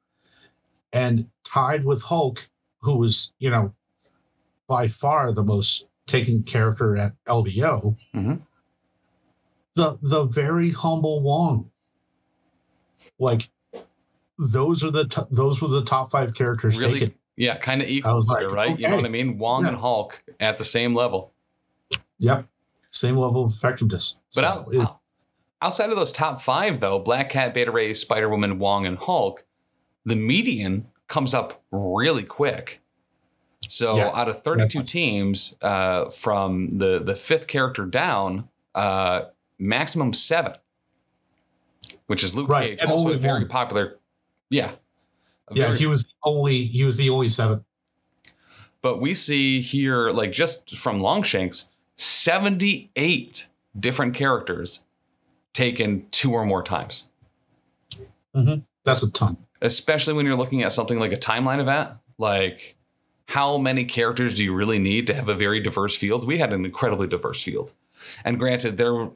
and tied with Hulk, who was you know by far the most taken character at LVO. Mhm. The the very humble Wong, like those are the t- those were the top five characters Really, taken. yeah, kind of I equal was like, right? You know what I mean? Wong Yeah. and Hulk at the same level. Yep, same level of effectiveness. But So out, it- out- outside of those top five, though, Black Cat, Beta Ray, Spider Woman, Wong, and Hulk, the median comes up really quick. So Yeah, out of 32 definitely. teams, uh, from the the fifth character down, uh, maximum seven, which is Luke Right, Cage, and also a very one. popular. Yeah. Yeah, very- he was the only he was the only seven. but we see here, like just from Longshanks, 78 different characters taken two or more times. That's a ton. especially when you're looking at something like a timeline event like how many characters do you really need to have a very diverse field? We had an incredibly diverse field. And granted there were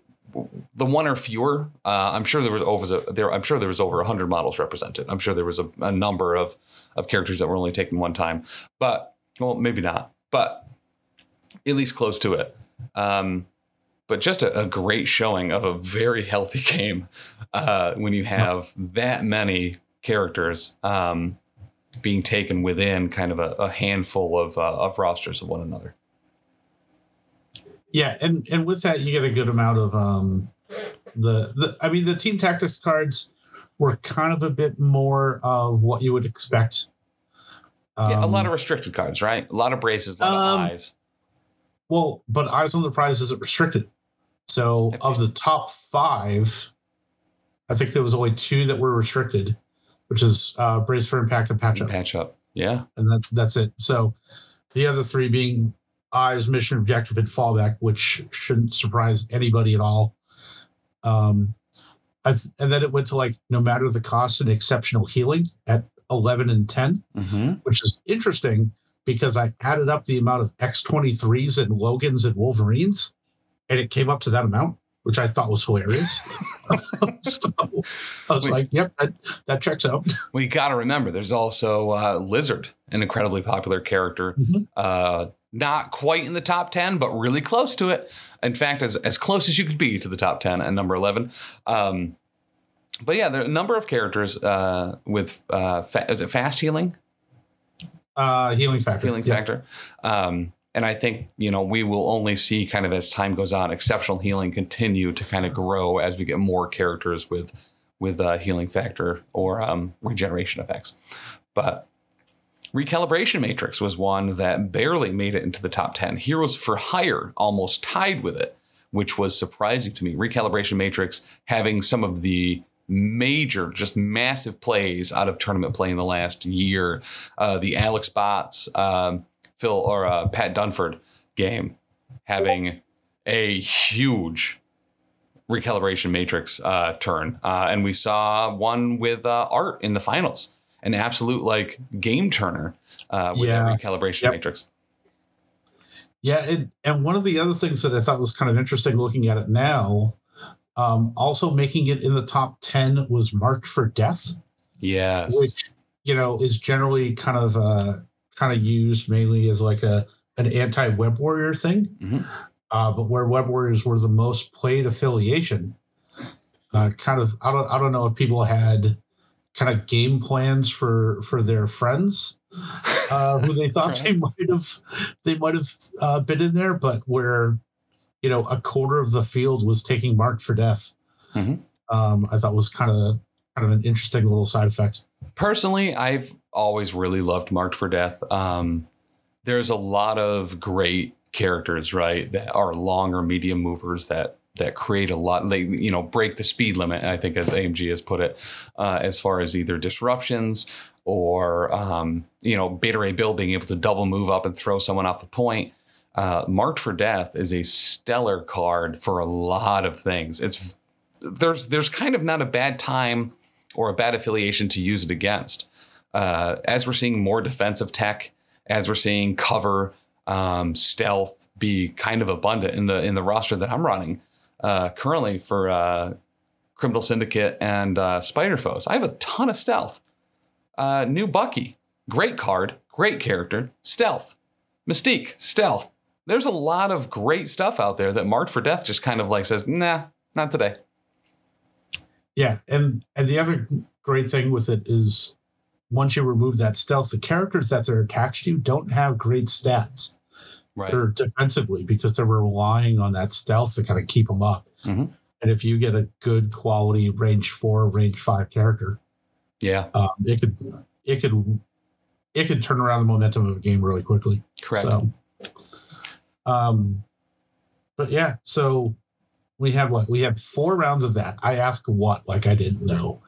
the one or fewer uh, i'm sure there was over there i'm sure there was over 100 models represented. I'm sure there was a, a number of of characters that were only taken one time. But well maybe not but at least close to it. Um, but just a, a great showing of a very healthy game uh, when you have that many characters um, being taken within kind of a, a handful of, uh, of rosters of one another. Yeah, and and with that you get a good amount of um the the I mean the team tactics cards were kind of a bit more of what you would expect. yeah, a lot Um, of restricted cards, right? A lot of braces, a lot Um, of eyes. well, but eyes on the prize isn't restricted. So of the top five, I think there was only two that were restricted, which is uh brace for impact and patch up. Patch up. Yeah. and that that's it. So the other three being eyes, mission, objective, and fallback, which shouldn't surprise anybody at all. Um, I th- and then it went to like no matter the cost and exceptional healing at eleven and ten, Mm-hmm. which is interesting because I added up the amount of X twenty threes and Logans and Wolverines, and it came up to that amount, which I thought was hilarious. so I was Wait. like, "Yep, that, that checks out." We got to remember, there's also uh, Lizard, an incredibly popular character. Mhm. Uh, not quite in the top 10, but really close to it. In fact, as, as close as you could be to the top 10 at number 11. Um, but yeah, there are a number of characters uh, with, uh, fa- is it fast healing? Uh, healing factor. healing Yeah. factor. Um, and I think you know we will only see kind of as time goes on, exceptional healing continue to kind of grow as we get more characters with with uh, healing factor or um, regeneration effects. But recalibration matrix was one that barely made it into the top ten. Heroes for Hire almost tied with it, which was surprising to me. Recalibration matrix having some of the major, just massive plays out of tournament play in the last year. Uh, the Alex Bots, um, Phil or uh, Pat Dunford game having a huge recalibration matrix uh, turn, uh, and we saw one with uh, Art in the finals, an absolute like game turner uh, with Yeah. recalibration Yep. matrix. Yeah, and, and one of the other things that I thought was kind of interesting looking at it now, um, also making it in the top 10 was Marked for Death, Yes. which, you know, is generally kind of uh, kind of used mainly as like a an anti-web warrior thing. Mhm. Uh, but where web warriors were the most played affiliation, uh, kind of I don't I don't know if people had kind of game plans for for their friends uh, who they thought Right. they might have they might have uh, been in there, but where you know a quarter of the field was taking marked for death. Mhm. Um, I thought was kind of kind of an interesting little side effect. Personally, I've always really loved Marked for Death. Um, there's a lot of great characters, right, that are long or medium movers that that create a lot. They you know break the speed limit. I think as AMG has put it, uh, as far as either disruptions or um, you know Beta Ray Bill being able to double move up and throw someone off the point. Uh, Marked for Death is a stellar card for a lot of things. It's there's there's kind of not a bad time or a bad affiliation to use it against. Uh, as we're seeing more defensive tech, as we're seeing cover, um, stealth be kind of abundant in the in the roster that I'm running uh, currently for uh, Criminal Syndicate and uh, Spider Foes. I have a ton of stealth. Uh, new Bucky, great card, great character, stealth. Mystique, stealth. There's a lot of great stuff out there that Marked for Death just kind of like says, nah, not today. Yeah, and and the other great thing with it is once you remove that stealth, the characters that they're attached to don't have great stats. Right. They're defensively because they're relying on that stealth to kind of keep them up. Mhm. And if you get a good quality range four, range five character, Yeah, um, it could it could it could turn around the momentum of a game really quickly. correct. So, um, but yeah, so we have what we have four rounds of that. I asked what, like I didn't know.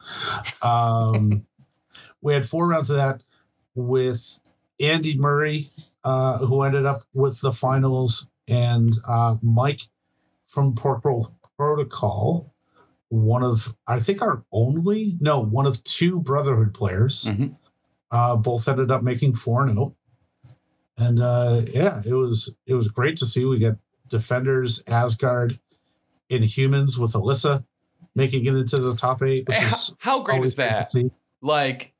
Um, we had four rounds of that with Andy Murray, uh, who ended up with the finals, and uh, Mike from Pork Roll Protocol, one of I think our only no one of two Brotherhood players. Mhm. Uh, both ended up making four and zero and uh yeah it was it was great to see we get defenders asgard inhumans with alyssa making it into the top eight which How, is how great is that? Like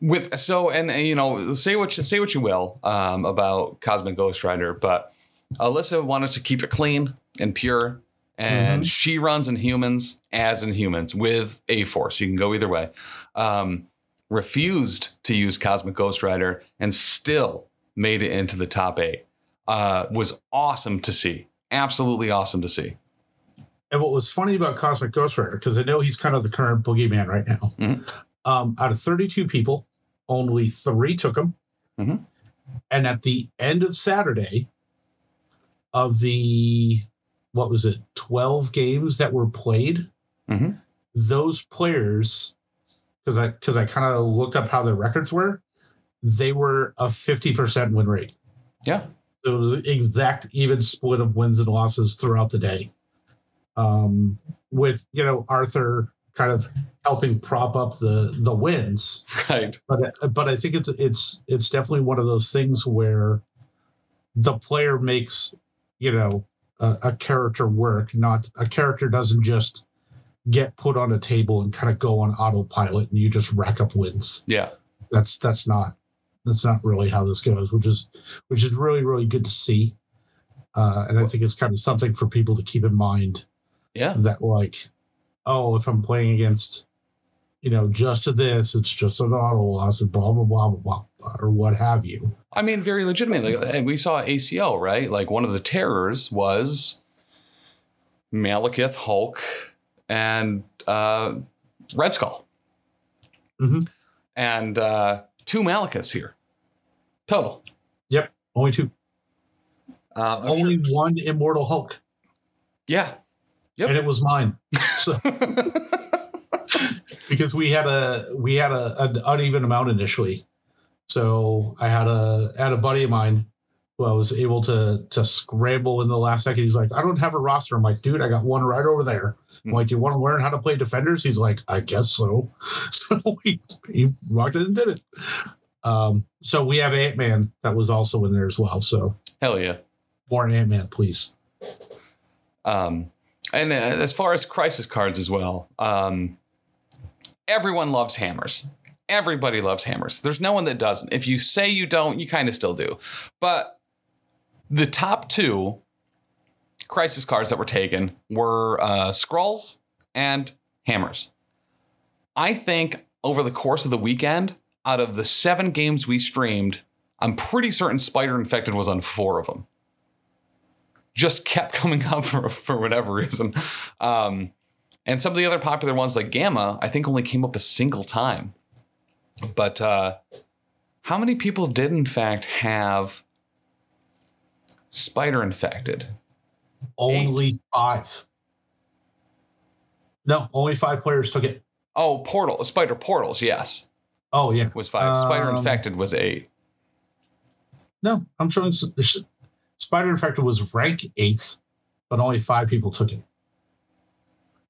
with so and, and, you know say what you say what you will um, about Cosmic Ghost Rider, but Alyssa wanted to keep it clean and pure, and Mhm. she runs Inhumans as Inhumans with A Force. You can go either way. Um, refused to use Cosmic Ghost Rider and still made it into the top eight. Uh, was awesome to see. Absolutely awesome to see. And what was funny about cosmic ghost rider because i know he's kind of the current boogeyman right now Mhm. um out of 32 people only three took him Mhm. and at the end of saturday of the what was it 12 games that were played Mhm. those players because i because i kind of looked up how their records were they were a 50% win rate Yeah. so it was exact even split of wins and losses throughout the day um with you know arthur kind of helping prop up the the wins Right. but but i think it's it's it's definitely one of those things where the player makes you know a, a character work not a character doesn't just get put on a table and kind of go on autopilot and you just rack up wins Yeah. that's that's not that's not really how this goes which is which is really really good to see uh and i think it's kind of something for people to keep in mind Yeah. that like oh if i'm playing against you know just this it's just an auto loss and blah blah blah blah blah blah, or what have you I mean, very legitimately. And we saw ACL right? Like one of the terrors was Malekith, Hulk, and uh, Red Skull. Mm-hmm. And uh, two Malekiths here. Total. Yep, only two Uh, only sure- one immortal hulk Yeah. Yep. and it was mine so because we had a we had a an uneven amount initially. So I had a had a buddy of mine who I was able to to scramble in the last second. He's like, I don't have a roster. I'm like, dude, I got one right over there. I'm like, do you want to learn how to play defenders? He's like, I guess so. So he, he rocked it and did it. Um, so we have Ant Man that was also in there as well. So Hell yeah. more Ant Man, please. Um, and uh, as far as crisis cards as well, um, everyone loves hammers. Everybody loves hammers. There's no one that doesn't. If you say you don't, you kind of still do. But the top two crisis cards that were taken were uh, scrolls and hammers. I think over the course of the weekend, out of the seven games we streamed, I'm pretty certain Spider Infected was on four of them just kept coming up for, for whatever reason. Um, and some of the other popular ones like Gamma, I think only came up a single time. But uh, how many people did in fact have spider infected? Only five. No, only five players took it. Oh, portal, spider portals, yes, Oh yeah, was five. Spider Um, infected was eight. no, I'm showing s- s- Spider Infected was rank eighth, but only five people took it.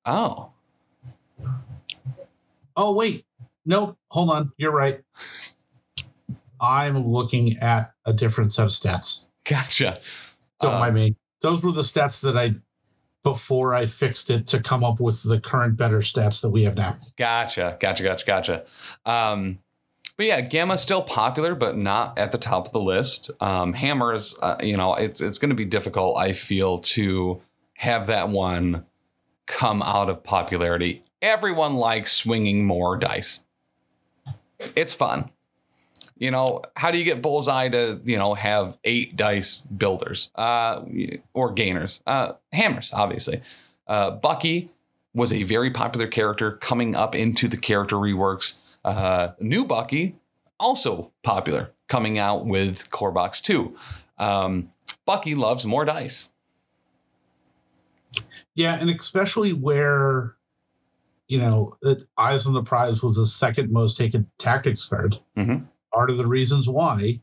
Oh, Oh wait, no, hold on, you're right. I'm looking at a different set of stats. gotcha. Don't Um, mind me. Those were the stats that I before I fixed it to come up with the current better stats that we have now. Gotcha, gotcha, gotcha, gotcha. Um, but yeah, Gamma's still popular, but not at the top of the list. Um, Hammers, uh, you know, it's it's going to be difficult. I feel to have that one come out of popularity. Everyone likes swinging more dice. It's fun. You know, how do you get Bullseye to, you know, have eight dice builders uh, or gainers? Uh, hammers, obviously. Uh, Bucky was a very popular character coming up into the character reworks. Uh, new Bucky, also popular, coming out with Core Box 2. Um, Bucky loves more dice. Yeah, and especially where, you know, it, Eyes on the Prize was the second most taken tactics card. Mhm. Part of the reasons why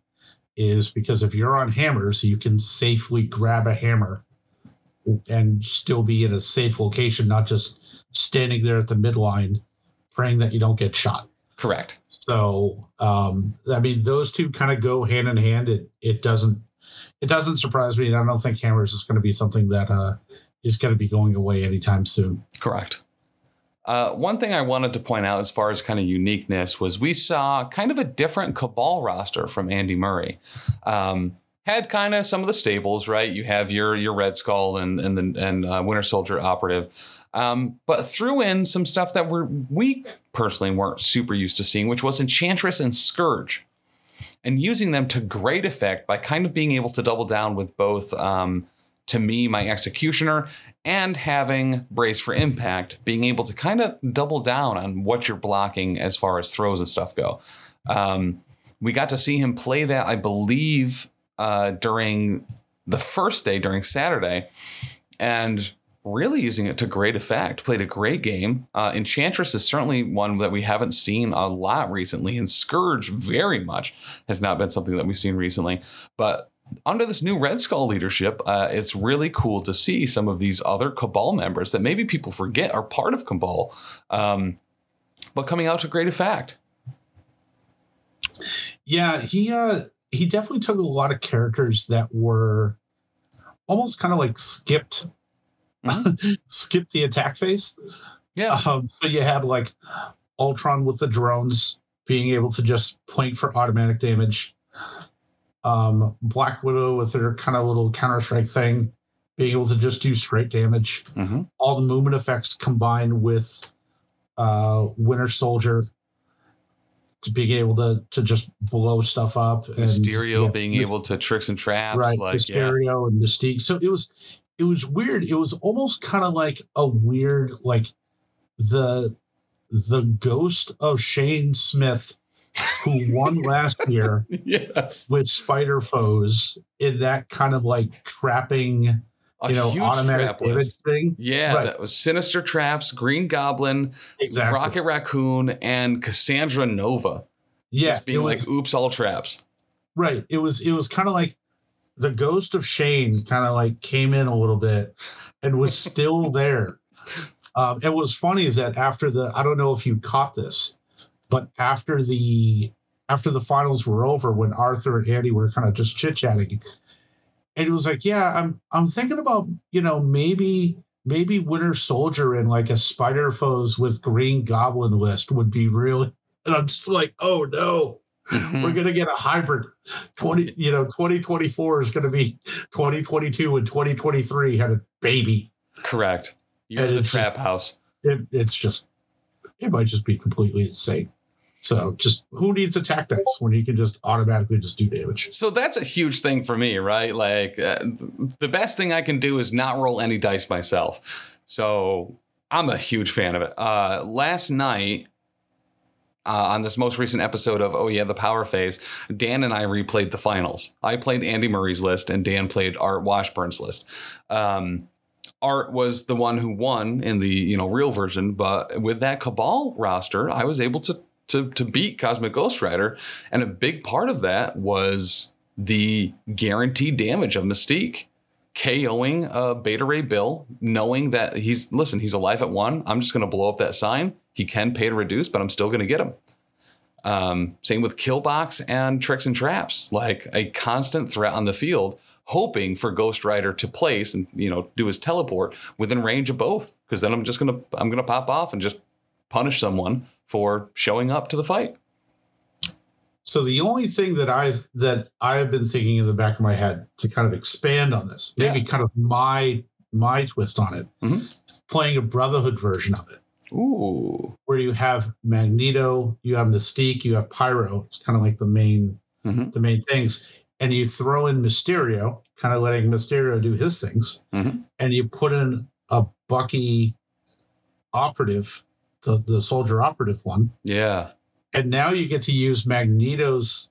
is because if you're on hammers, you can safely grab a hammer and still be in a safe location, not just standing there at the midline praying that you don't get shot. Correct. So, um, I mean, those two kind of go hand in hand. It it doesn't it doesn't surprise me, and I don't think hammers is going to be something that uh, is going to be going away anytime soon. Correct. Uh, one thing I wanted to point out as far as kind of uniqueness was we saw kind of a different Cabal roster from Andy Murray. Um, had kind of some of the staples, right? You have your your Red Skull and and the, and uh, Winter Soldier operative, um, but threw in some stuff that we're, we personally weren't super used to seeing, which was Enchantress and Scourge, and using them to great effect by kind of being able to double down with both. Um, to me, my executioner and having brace for impact, being able to kind of double down on what you're blocking as far as throws and stuff go. Um, we got to see him play that, I believe, uh, during the first day, during Saturday, and really using it to great effect. Played a great game. Uh, Enchantress is certainly one that we haven't seen a lot recently, and Scourge very much has not been something that we've seen recently. But under this new Red Skull leadership, uh, it's really cool to see some of these other Cabal members that maybe people forget are part of Cabal, um, but coming out to great effect. Yeah, he uh, he definitely took a lot of characters that were almost kind of like skipped skipped the attack phase. Yeah, Um, so you had like Ultron with the drones being able to just point for automatic damage. Um, Black Widow with her kind of little Counter Strike thing, being able to just do straight damage. hmm All the movement effects combined with uh, Winter Soldier to being able to to just blow stuff up. And Mysterio yeah, being Myst- able to tricks and traps, right, like yeah, Mysterio and Mystique. So it was it was weird. It was almost kind of like a weird like the the ghost of Shane Smith who won last year yes, with Spider Foes in that kind of like trapping a you know automatic trap thing. Yeah, Right. that was Sinister Traps, Green Goblin, Exactly. Rocket Raccoon, and Cassandra Nova. yeah, Just being it was, like, oops, all traps. right. It was it was kind of like the ghost of Shane kind of like came in a little bit and was still there. Um, and what's funny is that after the I don't know if you caught this, but after the after the finals were over, when Arthur and Andy were kind of just chit chatting, and it was like, yeah, I'm I'm thinking about you know maybe maybe Winter Soldier and like a Spider Foes with Green Goblin list would be really. And I'm just like, oh no, Mhm. we're gonna get a hybrid. Twenty, you know, 2024 is gonna be 2022 and 2023 had a baby. Correct. You're And the trap just- house. It, it's just, it might just be completely insane. So just who needs attack dice when you can just automatically just do damage? So that's a huge thing for me, right? Like uh, the best thing I can do is not roll any dice myself. So I'm a huge fan of it. Uh, last night, uh, on this most recent episode of Oh Yeah, the Power Phase, Dan and I replayed the finals. I played Andy Murray's list, and Dan played Art Washburn's list. Um, Art was the one who won in the you know real version, but with that Cabal roster, I was able to to to beat Cosmic Ghost Rider, and a big part of that was the guaranteed damage of Mystique. KOing uh, Beta Ray Bill, knowing that he's listen, he's alive at one. I'm just going to blow up that sign. He can pay to reduce, but I'm still going to get him. Um, same with Killbox and Tricks and Traps, like a constant threat on the field, hoping for Ghost Rider to place and you know do his teleport within range of both. Because then I'm just gonna I'm gonna pop off and just punish someone for showing up to the fight. So the only thing that I've that I've been thinking in the back of my head to kind of expand on this, maybe kind of my my twist on it, Mhm. playing a Brotherhood version of it. Ooh, where you have Magneto, you have Mystique, you have Pyro. It's kind of like the main Mhm. the main things. And you throw in Mysterio, kind of letting Mysterio do his things. Mhm. And you put in a Bucky operative, the, the soldier operative one. yeah, And now you get to use Magneto's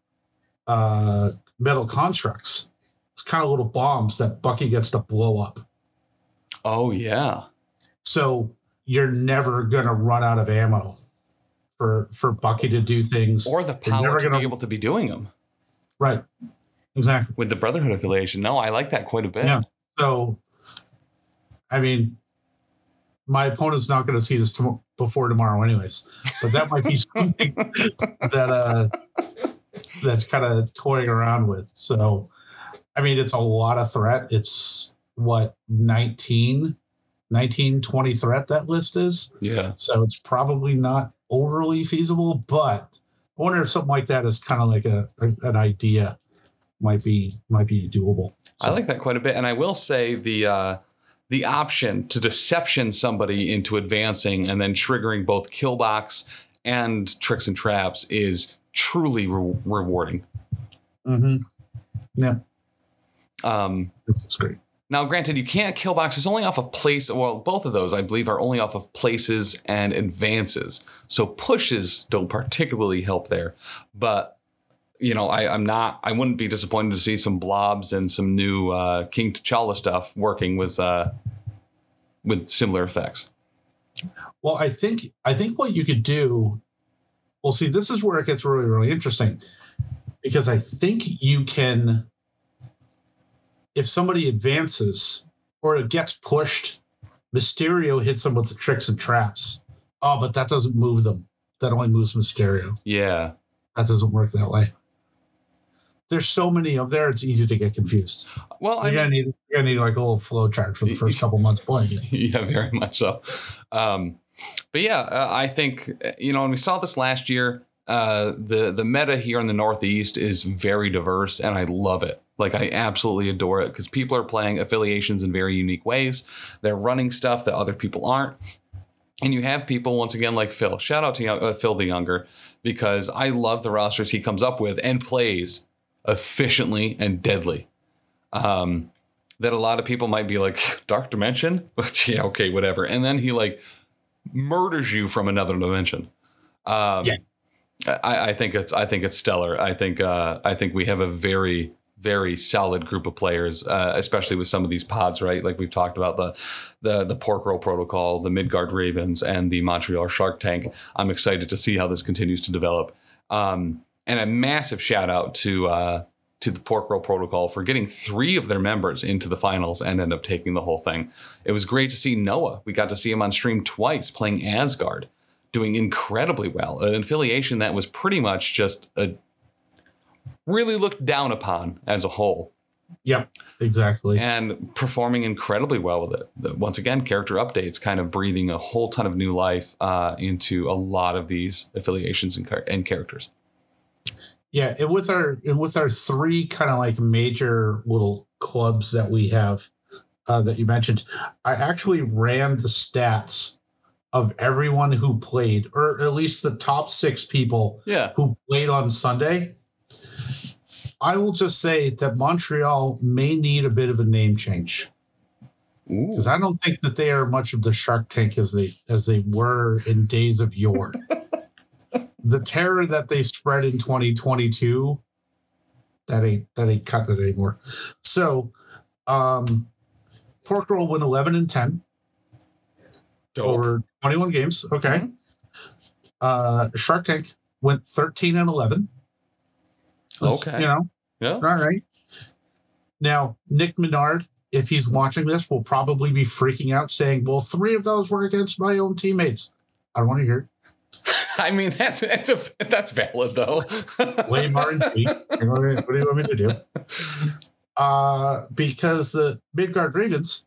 uh, metal constructs. It's kind of little bombs that Bucky gets to blow up. oh yeah, So you're never gonna run out of ammo for for Bucky to do things. or the power never to gonna- be able to be doing them right. Exactly. with the Brotherhood affiliation. No, I like that quite a bit. Yeah. So, I mean, my opponent's not going to see this tom- before tomorrow, anyways. But that might be something that uh, that's kind of toying around with. So, I mean, it's a lot of threat. It's what 19, 19, 20 threat that list is. yeah. So it's probably not overly feasible, but I wonder if something like that is kind of like a, a an idea might be might be doable. I like that quite a bit, and I will say the uh, the option to deception somebody into advancing and then triggering both kill killbox and tricks and traps is truly re- rewarding. hmm Yeah, Um, it's great. Now, granted, you can't killbox. It's only off of place. Well, both of those, I believe, are only off of places and advances. So pushes don't particularly help there. But you know, I, I'm not. I wouldn't be disappointed to see some blobs and some new uh, King T'Challa stuff working with uh, with similar effects. Well, I think I think what you could do. Well, see, this is where it gets really really interesting because I think you can, if somebody advances or it gets pushed, Mysterio hits them with the tricks and traps. Oh, but that doesn't move them. That only moves Mysterio. Yeah, That doesn't work that way. There's so many of there; it's easy to get confused. well, I You're gonna need you're gonna need like a little flow chart for the first couple months playing it. yeah, very much so. Um, but yeah, uh, I think you know, and we saw this last year. Uh, the the meta here in the Northeast is very diverse, and I love it. Like I absolutely adore it because people are playing affiliations in very unique ways. They're running stuff that other people aren't, and you have people once again like Phil. Shout out to young, uh, Phil the Younger because I love the rosters he comes up with and plays efficiently and deadly. Um, that a lot of people might be like dark dimension yeah okay whatever and then he like murders you from another dimension um Yeah. I, I think it's i think it's stellar i think uh i think we have a very very solid group of players, uh, especially with some of these pods, right? Like we've talked about the the the Pork Roll Protocol, the Midgard Ravens, and the Montreal Shark Tank. I'm excited to see how this continues to develop. Um, and a massive shout out to uh, to the Pork Roll Protocol for getting three of their members into the finals and end up taking the whole thing. It was great to see Noah. We got to see him on stream twice playing Asgard, doing incredibly well. An affiliation that was pretty much just a really looked down upon as a whole Yep, exactly. and performing incredibly well with it. Once again, character updates kind of breathing a whole ton of new life uh, into a lot of these affiliations and, and characters. Yeah, and with our and with our three kind of like major little clubs that we have uh, that you mentioned, I actually ran the stats of everyone who played, or at least the top six people Yeah. who played on Sunday. I will just say that Montreal may need a bit of a name change because I don't think that they are much of the Shark Tank as they as they were in days of yore. the terror that they spread in 2022, that ain't that ain't cutting it anymore. So, um, Pork Roll went 11 and 10 Dope. over 21 games. Okay. Mhm. Uh, Shark Tank went 13 and 11. Okay. You know, Yeah. all right. Now, Nick Menard, if he's watching this, will probably be freaking out saying, well, three of those were against my own teammates. I don't want to hear it. I mean, that's that's a, that's valid though. RNG. You know, what do you want me to do? Uh, because the Midgard Ravens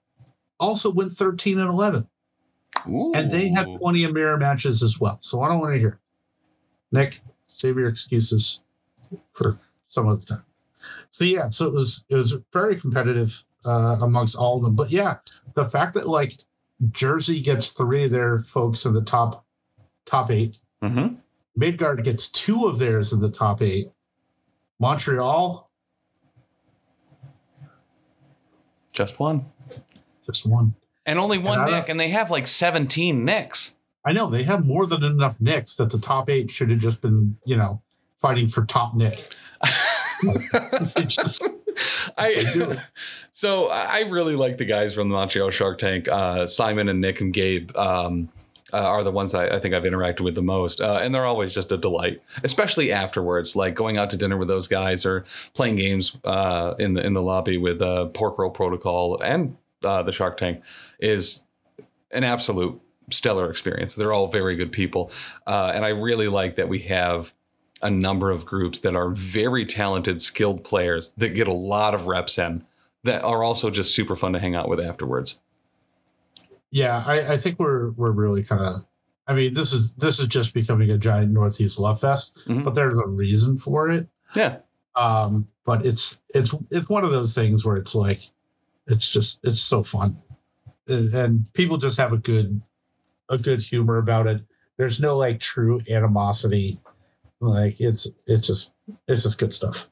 also went 13 and 11. And they had Ooh. plenty of mirror matches as well. So I don't want to hear. Nick, save your excuses for some of the time. So yeah, so it was it was very competitive uh, amongst all of them. But yeah, the fact that like Jersey gets three of their folks in the top top eight, Mhm. Midgard gets two of theirs in the top eight, Montreal just one, just one. and only one don't- Nick, and they have like seventeen Nicks. I know they have more than enough Nicks that the top eight should have just been you know fighting for top Nick. I so I really like the guys from the Montreal Shark Tank. Uh, Simon and Nick and Gabe um, uh, are the ones I, I think I've interacted with the most, uh, and they're always just a delight, especially afterwards. Like going out to dinner with those guys or playing games uh, in the in the lobby with uh, Pork Roll Protocol and uh, the Shark Tank is an absolute stellar experience. They're all very good people, and I really like that we have a number of groups that are very talented, skilled players that get a lot of reps in that are also just super fun to hang out with afterwards. yeah, I, I think we're we're really kind of. I mean, this is this is just becoming a giant Northeast love fest, Mhm. but there's a reason for it. Yeah. Um, but it's it's it's one of those things where it's like, it's just it's so fun, and, and people just have a good a good humor about it. There's no like true animosity. Like it's it's just it's just good stuff.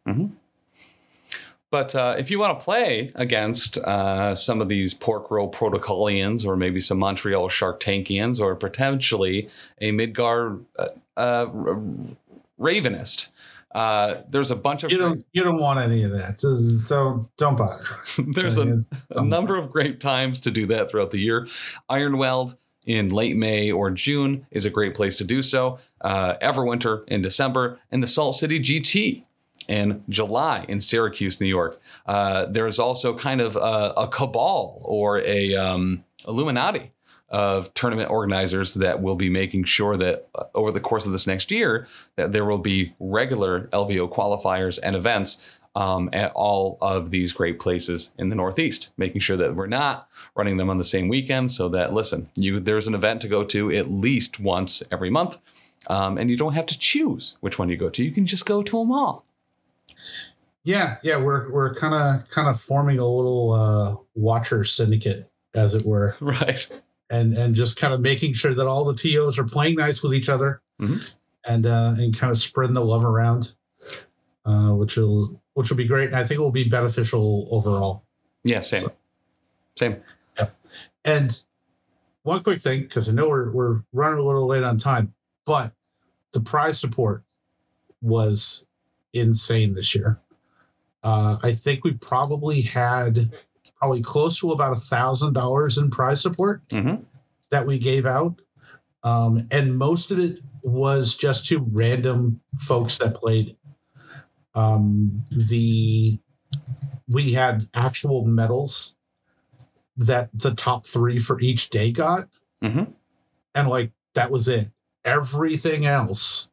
But uh, if you want to play against uh, some of these pork roll protocolians, or maybe some Montreal Shark Tankians, or potentially a Midgard uh, uh, Ravenist, uh, there's a bunch of You don't you don't want any of that. Just Don't don't bother. there's a, It's- a number of great times to do that throughout the year. Iron Ironweld in late May or June is a great place to do so. Uh, Everwinter in December, and the Salt City GT in July in Syracuse, New York. Uh, there's also kind of a, a cabal or a um, Illuminati of tournament organizers that will be making sure that uh, over the course of this next year that there will be regular LVO qualifiers and events um, at all of these great places in the Northeast, making sure that we're not running them on the same weekend. So that listen, you there's an event to go to at least once every month, um, and you don't have to choose which one you go to. You can just go to them all. Yeah, yeah, we're we're kind of kind of forming a little uh, watcher syndicate, as it were, Right. and and just kind of making sure that all the tos are playing nice with each other, Mhm. and uh, and kind of spreading the love around, uh, which will which will be great, and I think it will be beneficial overall. Yeah. Same. So- Same. And one quick thing, because I know we're we're running a little late on time, but the prize support was insane this year. Uh, I think we probably had probably close to about a thousand dollars in prize support Mhm. that we gave out, um, and most of it was just to random folks that played. Um, the we had actual medals that the top three for each day got, Mhm. and like that was it. Everything else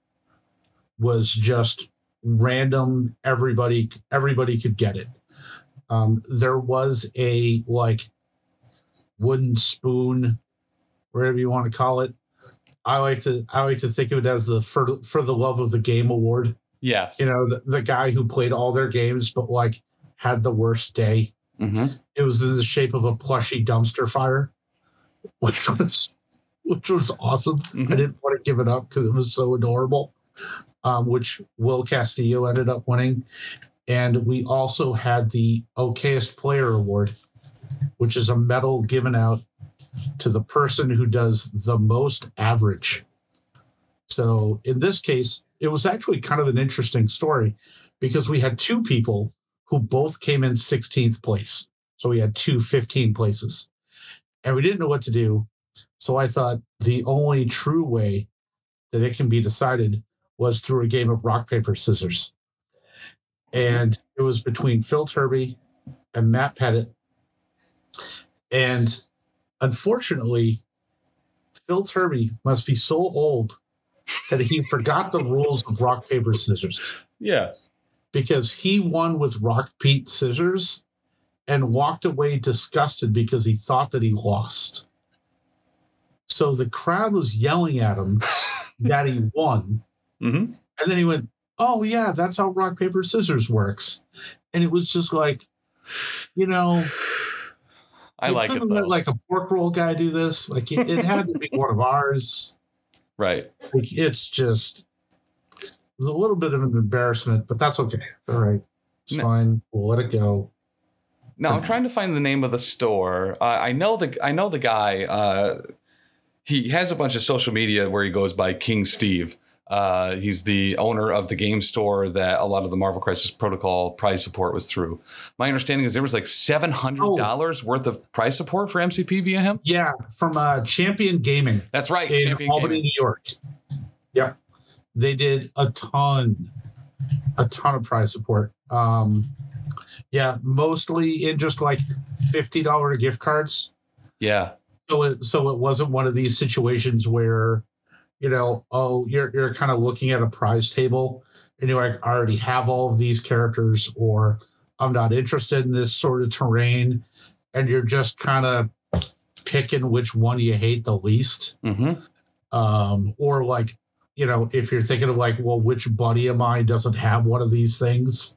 was just random. Everybody, everybody could get it. Um, there was a like wooden spoon, whatever you want to call it. I like to I like to think of it as the for for the love of the game award. Yes. You know, the, the guy who played all their games but like had the worst day. Mhm. It was in the shape of a plushy dumpster fire, which was which was awesome. I Mhm. didn't want to give it up because it was so adorable. Um, which Will Castillo ended up winning, and we also had the okayest player award, which is a medal given out to the person who does the most average. So in this case, it was actually kind of an interesting story because we had two people who both came in 16th place. So we had two 15 places. And we didn't know what to do. So I thought the only true way that it can be decided was through a game of rock, paper, scissors. And it was between Phil Turby and Matt Pettit. And unfortunately, Phil Turby must be so old that he forgot the rules of rock, paper, scissors Yeah. because he won with rock, Pete, scissors and walked away disgusted because he thought that he lost. So the crowd was yelling at him that he won. Mhm. And then he went, Oh, yeah, that's how rock, paper, scissors works. And it was just like, you know, I like it though. let like a pork roll guy do this. Like it, it had to be one of ours. Right. Like it's just it was a little bit of an embarrassment, but that's okay. All right. It's No. fine. We'll let it go. No, I'm trying to find the name of the store. Uh, I know the I know the guy. Uh, he has a bunch of social media where he goes by King Steve. Uh, he's the owner of the game store that a lot of the Marvel Crisis Protocol prize support was through. My understanding is there was like seven hundred dollars worth of prize support for MCP via him. Yeah, from uh, Champion Gaming That's right, in Champion Albany, Gaming. New York. Yep. They did a ton, a ton of prize support. Um, yeah, mostly in just like fifty dollar gift cards. Yeah, So it so it wasn't one of these situations where, you know, oh, you're you're kind of looking at a prize table and you're like, I already have all of these characters, or I'm not interested in this sort of terrain, and you're just kind of picking which one you hate the least. hmm Um, or like, you know, if you're thinking of like, well, which buddy of mine doesn't have one of these things,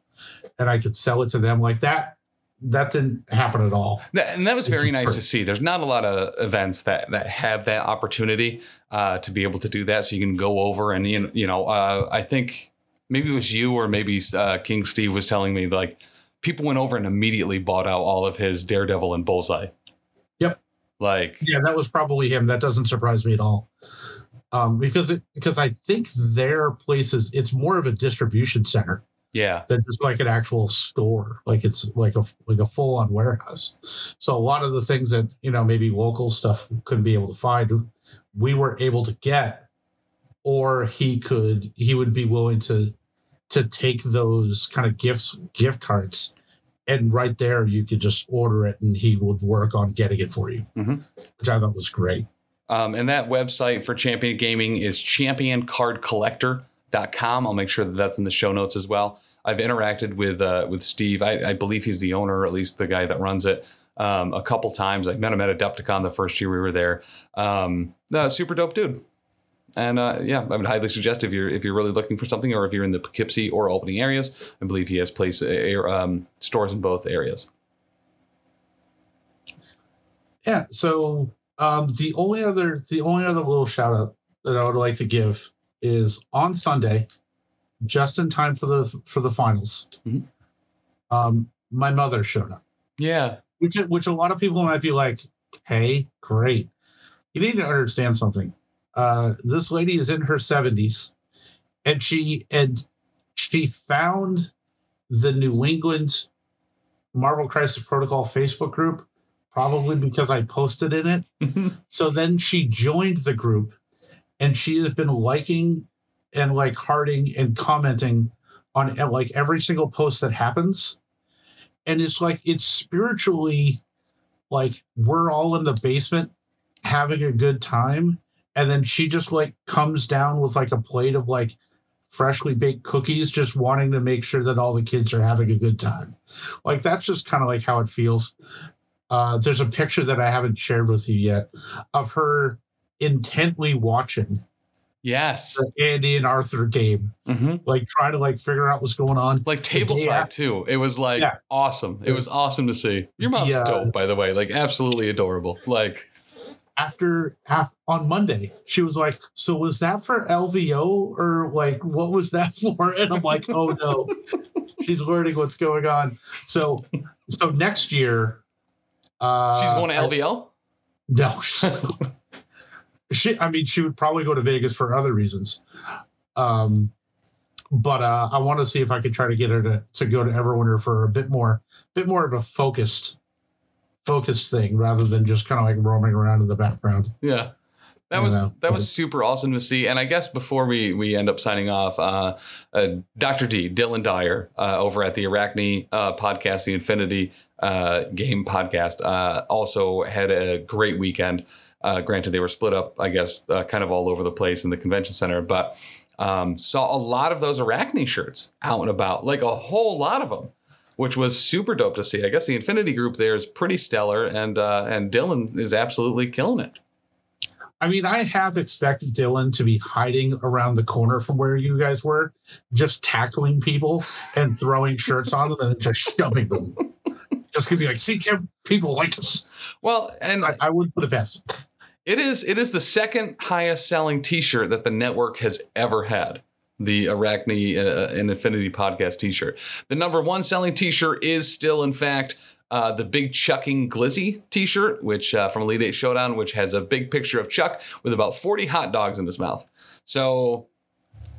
and I could sell it to them like that. That didn't happen at all. and that was very nice to see. There's not a lot of events that that have that opportunity uh, to be able to do that. So you can go over and you know, you know uh, I think maybe it was you or maybe uh, King Steve was telling me like people went over and immediately bought out all of his Daredevil and Bullseye. Yep. Like Yeah, that was probably him. That doesn't surprise me at all. Um, because it because I think their place is it's more of a distribution center yeah, than just like an actual store. Like it's like a like a full on warehouse. So a lot of the things that you know maybe local stuff couldn't be able to find, we were able to get, or he could he would be willing to to take those kind of gifts gift cards. And right there, you could just order it, and he would work on getting it for you, Mhm. which I thought was great. Um, and that website for Champion Gaming is championcardcollector.com. I'll make sure that that's in the show notes as well. I've interacted with uh, with Steve. I, I believe he's the owner, or at least the guy that runs it, um, a couple times. I met him at Adepticon the first year we were there. Um, uh, super dope dude. And uh, yeah, I would highly suggest if you're if you're really looking for something, or if you're in the Poughkeepsie or Albany areas, I believe he has place um, stores in both areas. Yeah. So um, the only other the only other little shout out that I would like to give is on Sunday, just in time for the for the finals. Mhm. Um, my mother showed up, Yeah, which which a lot of people might be like, "Hey, great." You need to understand something. Uh, this lady is in her seventies, and she and she found the New England Marvel Crisis Protocol Facebook group, probably because I posted in it. So then she joined the group and she has been liking and like hearting and commenting on uh, like every single post that happens. And it's like it's spiritually like we're all in the basement having a good time. And then she just like comes down with like a plate of like freshly baked cookies, just wanting to make sure that all the kids are having a good time. Like that's just kind of like how it feels. Uh, there's a picture that I haven't shared with you yet of her intently watching yes. Andy and Arthur game, hmm like trying to like figure out what's going on. Like table side after- too. It was like Yeah. awesome. It was awesome to see. Your mom's Yeah. dope, by the way. Like absolutely adorable. Like After, af on Monday, she was like, "So was that for LVO or like what was that for?" And I'm like, "Oh no, she's learning what's going on." So, so next year, uh, she's going to I- LVL. No, she. I mean, she would probably go to Vegas for other reasons. Um, but uh, I want to see if I could try to get her to, to go to Everwinter for a bit more, bit more of a focused, focused thing rather than just kind of like roaming around in the background. Yeah. That was know. that was super awesome to see, and I guess before we we end up signing off, uh, uh, Dr. D, Dylan Dyer, uh, over at the Arachne uh, podcast, the Infinity uh, Game podcast, uh, also had a great weekend. Uh, granted, they were split up, I guess, uh, kind of all over the place in the convention center, but um, saw a lot of those Arachne shirts out and about, like a whole lot of them, which was super dope to see. I guess the Infinity group there is pretty stellar, and uh, and Dylan is absolutely killing it. I mean, I have expected Dylan to be hiding around the corner from where you guys were, just tackling people and throwing shirts on them and just shoving them. Just gonna be like, see, Tim, people like us. Well, and I, I would put it past. It is it is the second highest selling T-shirt that the network has ever had. The Arachne uh, and Infinity podcast T-shirt. The number one selling T-shirt is still, in fact, uh, the Big Chucking Glizzy T-shirt, which uh, from Elite Eight Showdown, which has a big picture of Chuck with about forty hot dogs in his mouth. So,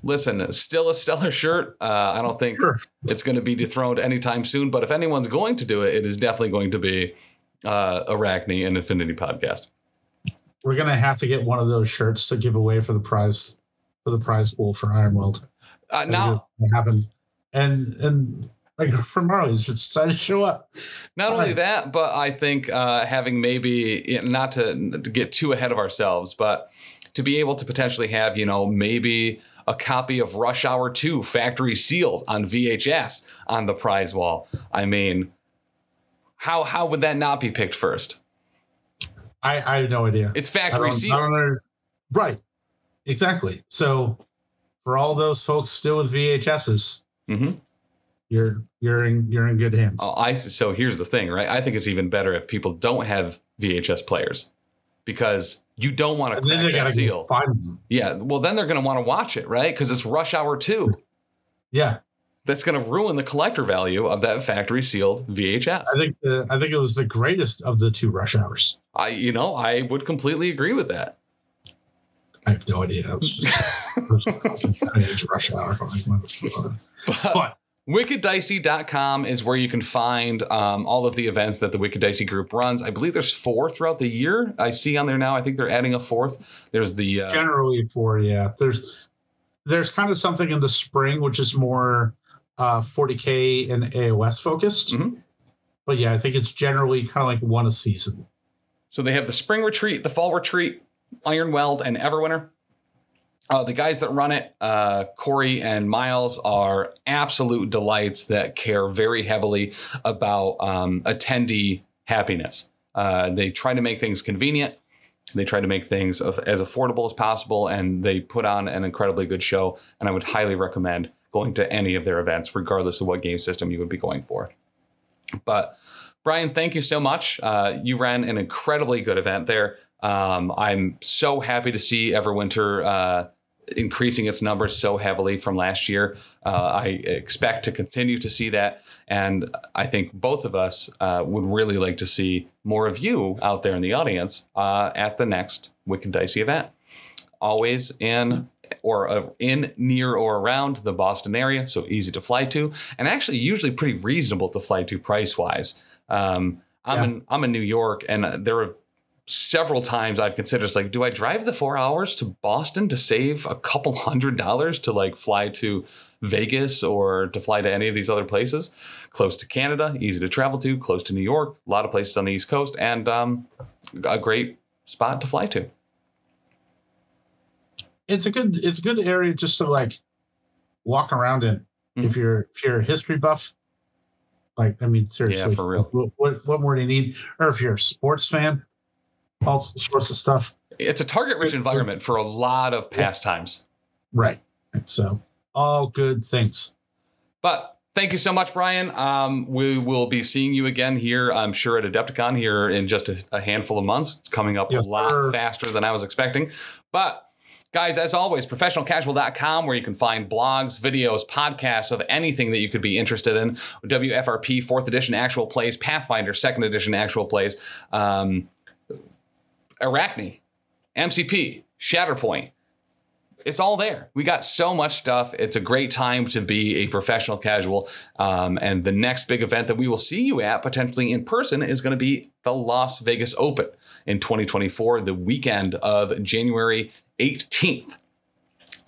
listen, still a stellar shirt. Uh, I don't think Sure. it's going to be dethroned anytime soon. But if anyone's going to do it, it is definitely going to be uh, Arachne and Infinity podcast. We're gonna have to get one of those shirts to give away for the prize for the prize pool for Ironweld. Uh, now. And and like for Marley, you should decide to show up. Not only Right. that, but I think uh, having maybe not to, to get too ahead of ourselves, but to be able to potentially have, you know, maybe a copy of Rush Hour 2 factory sealed on VHS on the prize wall. I mean, how how would that not be picked first? I, I have no idea. It's factory sealed. Right. Exactly. So for all those folks still with VHSs, hmm you're you're in you're in good hands. Oh, I so here's the thing, right? I think it's even better if people don't have VHS players because you don't want to and crack that seal. find them. Yeah, well, then they're going to want to watch it, right? Because it's Rush Hour 2. Yeah. That's going to ruin the collector value of that factory sealed VHS. I think the, I think it was the greatest of the two rush hours. I, you know, I would completely agree with that. I have no idea. I was just it was, was rush hour. I'm like, motherfucker. But, But wickeddicey.com is where you can find um, all of the events that the Wicked Dicey group runs. I believe there's four throughout the year. I see on there now. I think they're adding a fourth. There's the uh, generally four yeah, there's there's kind of something in the spring which is more uh 40k and AOS focused. Mhm. But yeah, I think it's generally kind of like one a season. So they have the spring retreat, the fall retreat, Ironweld, and Everwinter. Uh, the guys that run it, uh, Corey and Miles, are absolute delights that care very heavily about um, attendee happiness. Uh, they try to make things convenient. They try to make things of, as affordable as possible, and they put on an incredibly good show. And I would highly recommend going to any of their events, regardless of what game system you would be going for. But Brian, thank you so much. Uh, you ran an incredibly good event there. Um, I'm so happy to see Everwinter uh, increasing its numbers so heavily from last year. Uh, I expect to continue to see that. And I think both of us uh, would really like to see more of you out there in the audience uh, at the next Wicked Dicey event. Always an or in, near, or around the Boston area, so easy to fly to, and actually usually pretty reasonable to fly to price wise. Um, I'm Yeah. in I'm in New York, and there are several times I've considered it's like, do I drive the four hours to Boston to save a couple hundred dollars to like fly to Vegas or to fly to any of these other places? Close to Canada, easy to travel to, close to New York, a lot of places on the East Coast, and um, a great spot to fly to. It's a good it's a good area just to like walk around in Mhm. if you're if you're a history buff. Like I mean seriously, yeah, for real. What, what what more do you need? Or if you're a sports fan, all sorts of stuff. It's a target rich environment for a lot of pastimes. Right. And so all good things. But thank you so much, Brian. Um, we will be seeing you again here, I'm sure, at Adepticon here in just a, a handful of months. It's coming up Yes, a lot sir. faster than I was expecting. But Guys, as always, professionalcasual.com, where you can find blogs, videos, podcasts of anything that you could be interested in. WFRP, fourth edition actual plays, Pathfinder, second edition actual plays, um, Arachne, MCP, Shatterpoint. It's all there. We got so much stuff. It's a great time to be a professional casual. Um, and the next big event that we will see you at, potentially in person, is going to be the Las Vegas Open in 2024, the weekend of January 18th.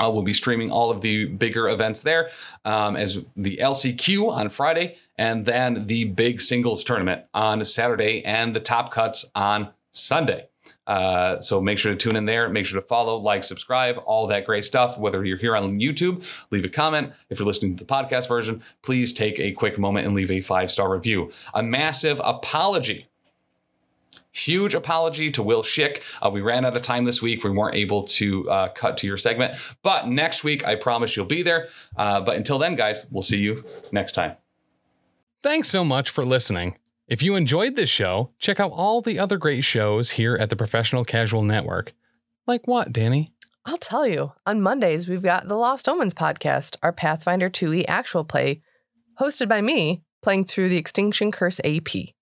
Uh, we'll be streaming all of the bigger events there um, as the LCQ on Friday and then the big singles tournament on Saturday and the top cuts on Sunday. Uh, so make sure to tune in there. Make sure to follow, like, subscribe, all that great stuff. Whether you're here on YouTube, leave a comment. If you're listening to the podcast version, please take a quick moment and leave a five star review. A massive apology huge apology to Will Schick. Uh, we ran out of time this week. We weren't able to uh, cut to your segment. But next week, I promise you'll be there. Uh, but until then, guys, we'll see you next time. Thanks so much for listening. If you enjoyed this show, check out all the other great shows here at the Professional Casual Network. Like what, Danny? I'll tell you. On Mondays, we've got the Lost Omens podcast, our Pathfinder 2e actual play, hosted by me, playing through the Extinction Curse AP.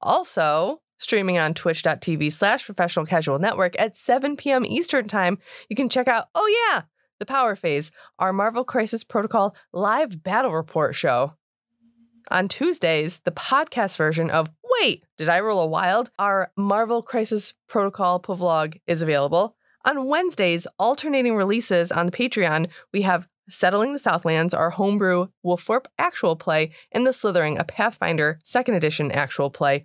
Also, streaming on twitch.tv slash professional casual network at 7 p.m. Eastern Time, you can check out, oh yeah, the Power Phase, our Marvel Crisis Protocol live battle report show. On Tuesdays, the podcast version of Wait, Did I Roll a Wild? Our Marvel Crisis Protocol vlog is available. On Wednesdays, alternating releases on the Patreon, we have Settling the Southlands, our homebrew WFRP actual play, and The Slithering, a Pathfinder second edition actual play.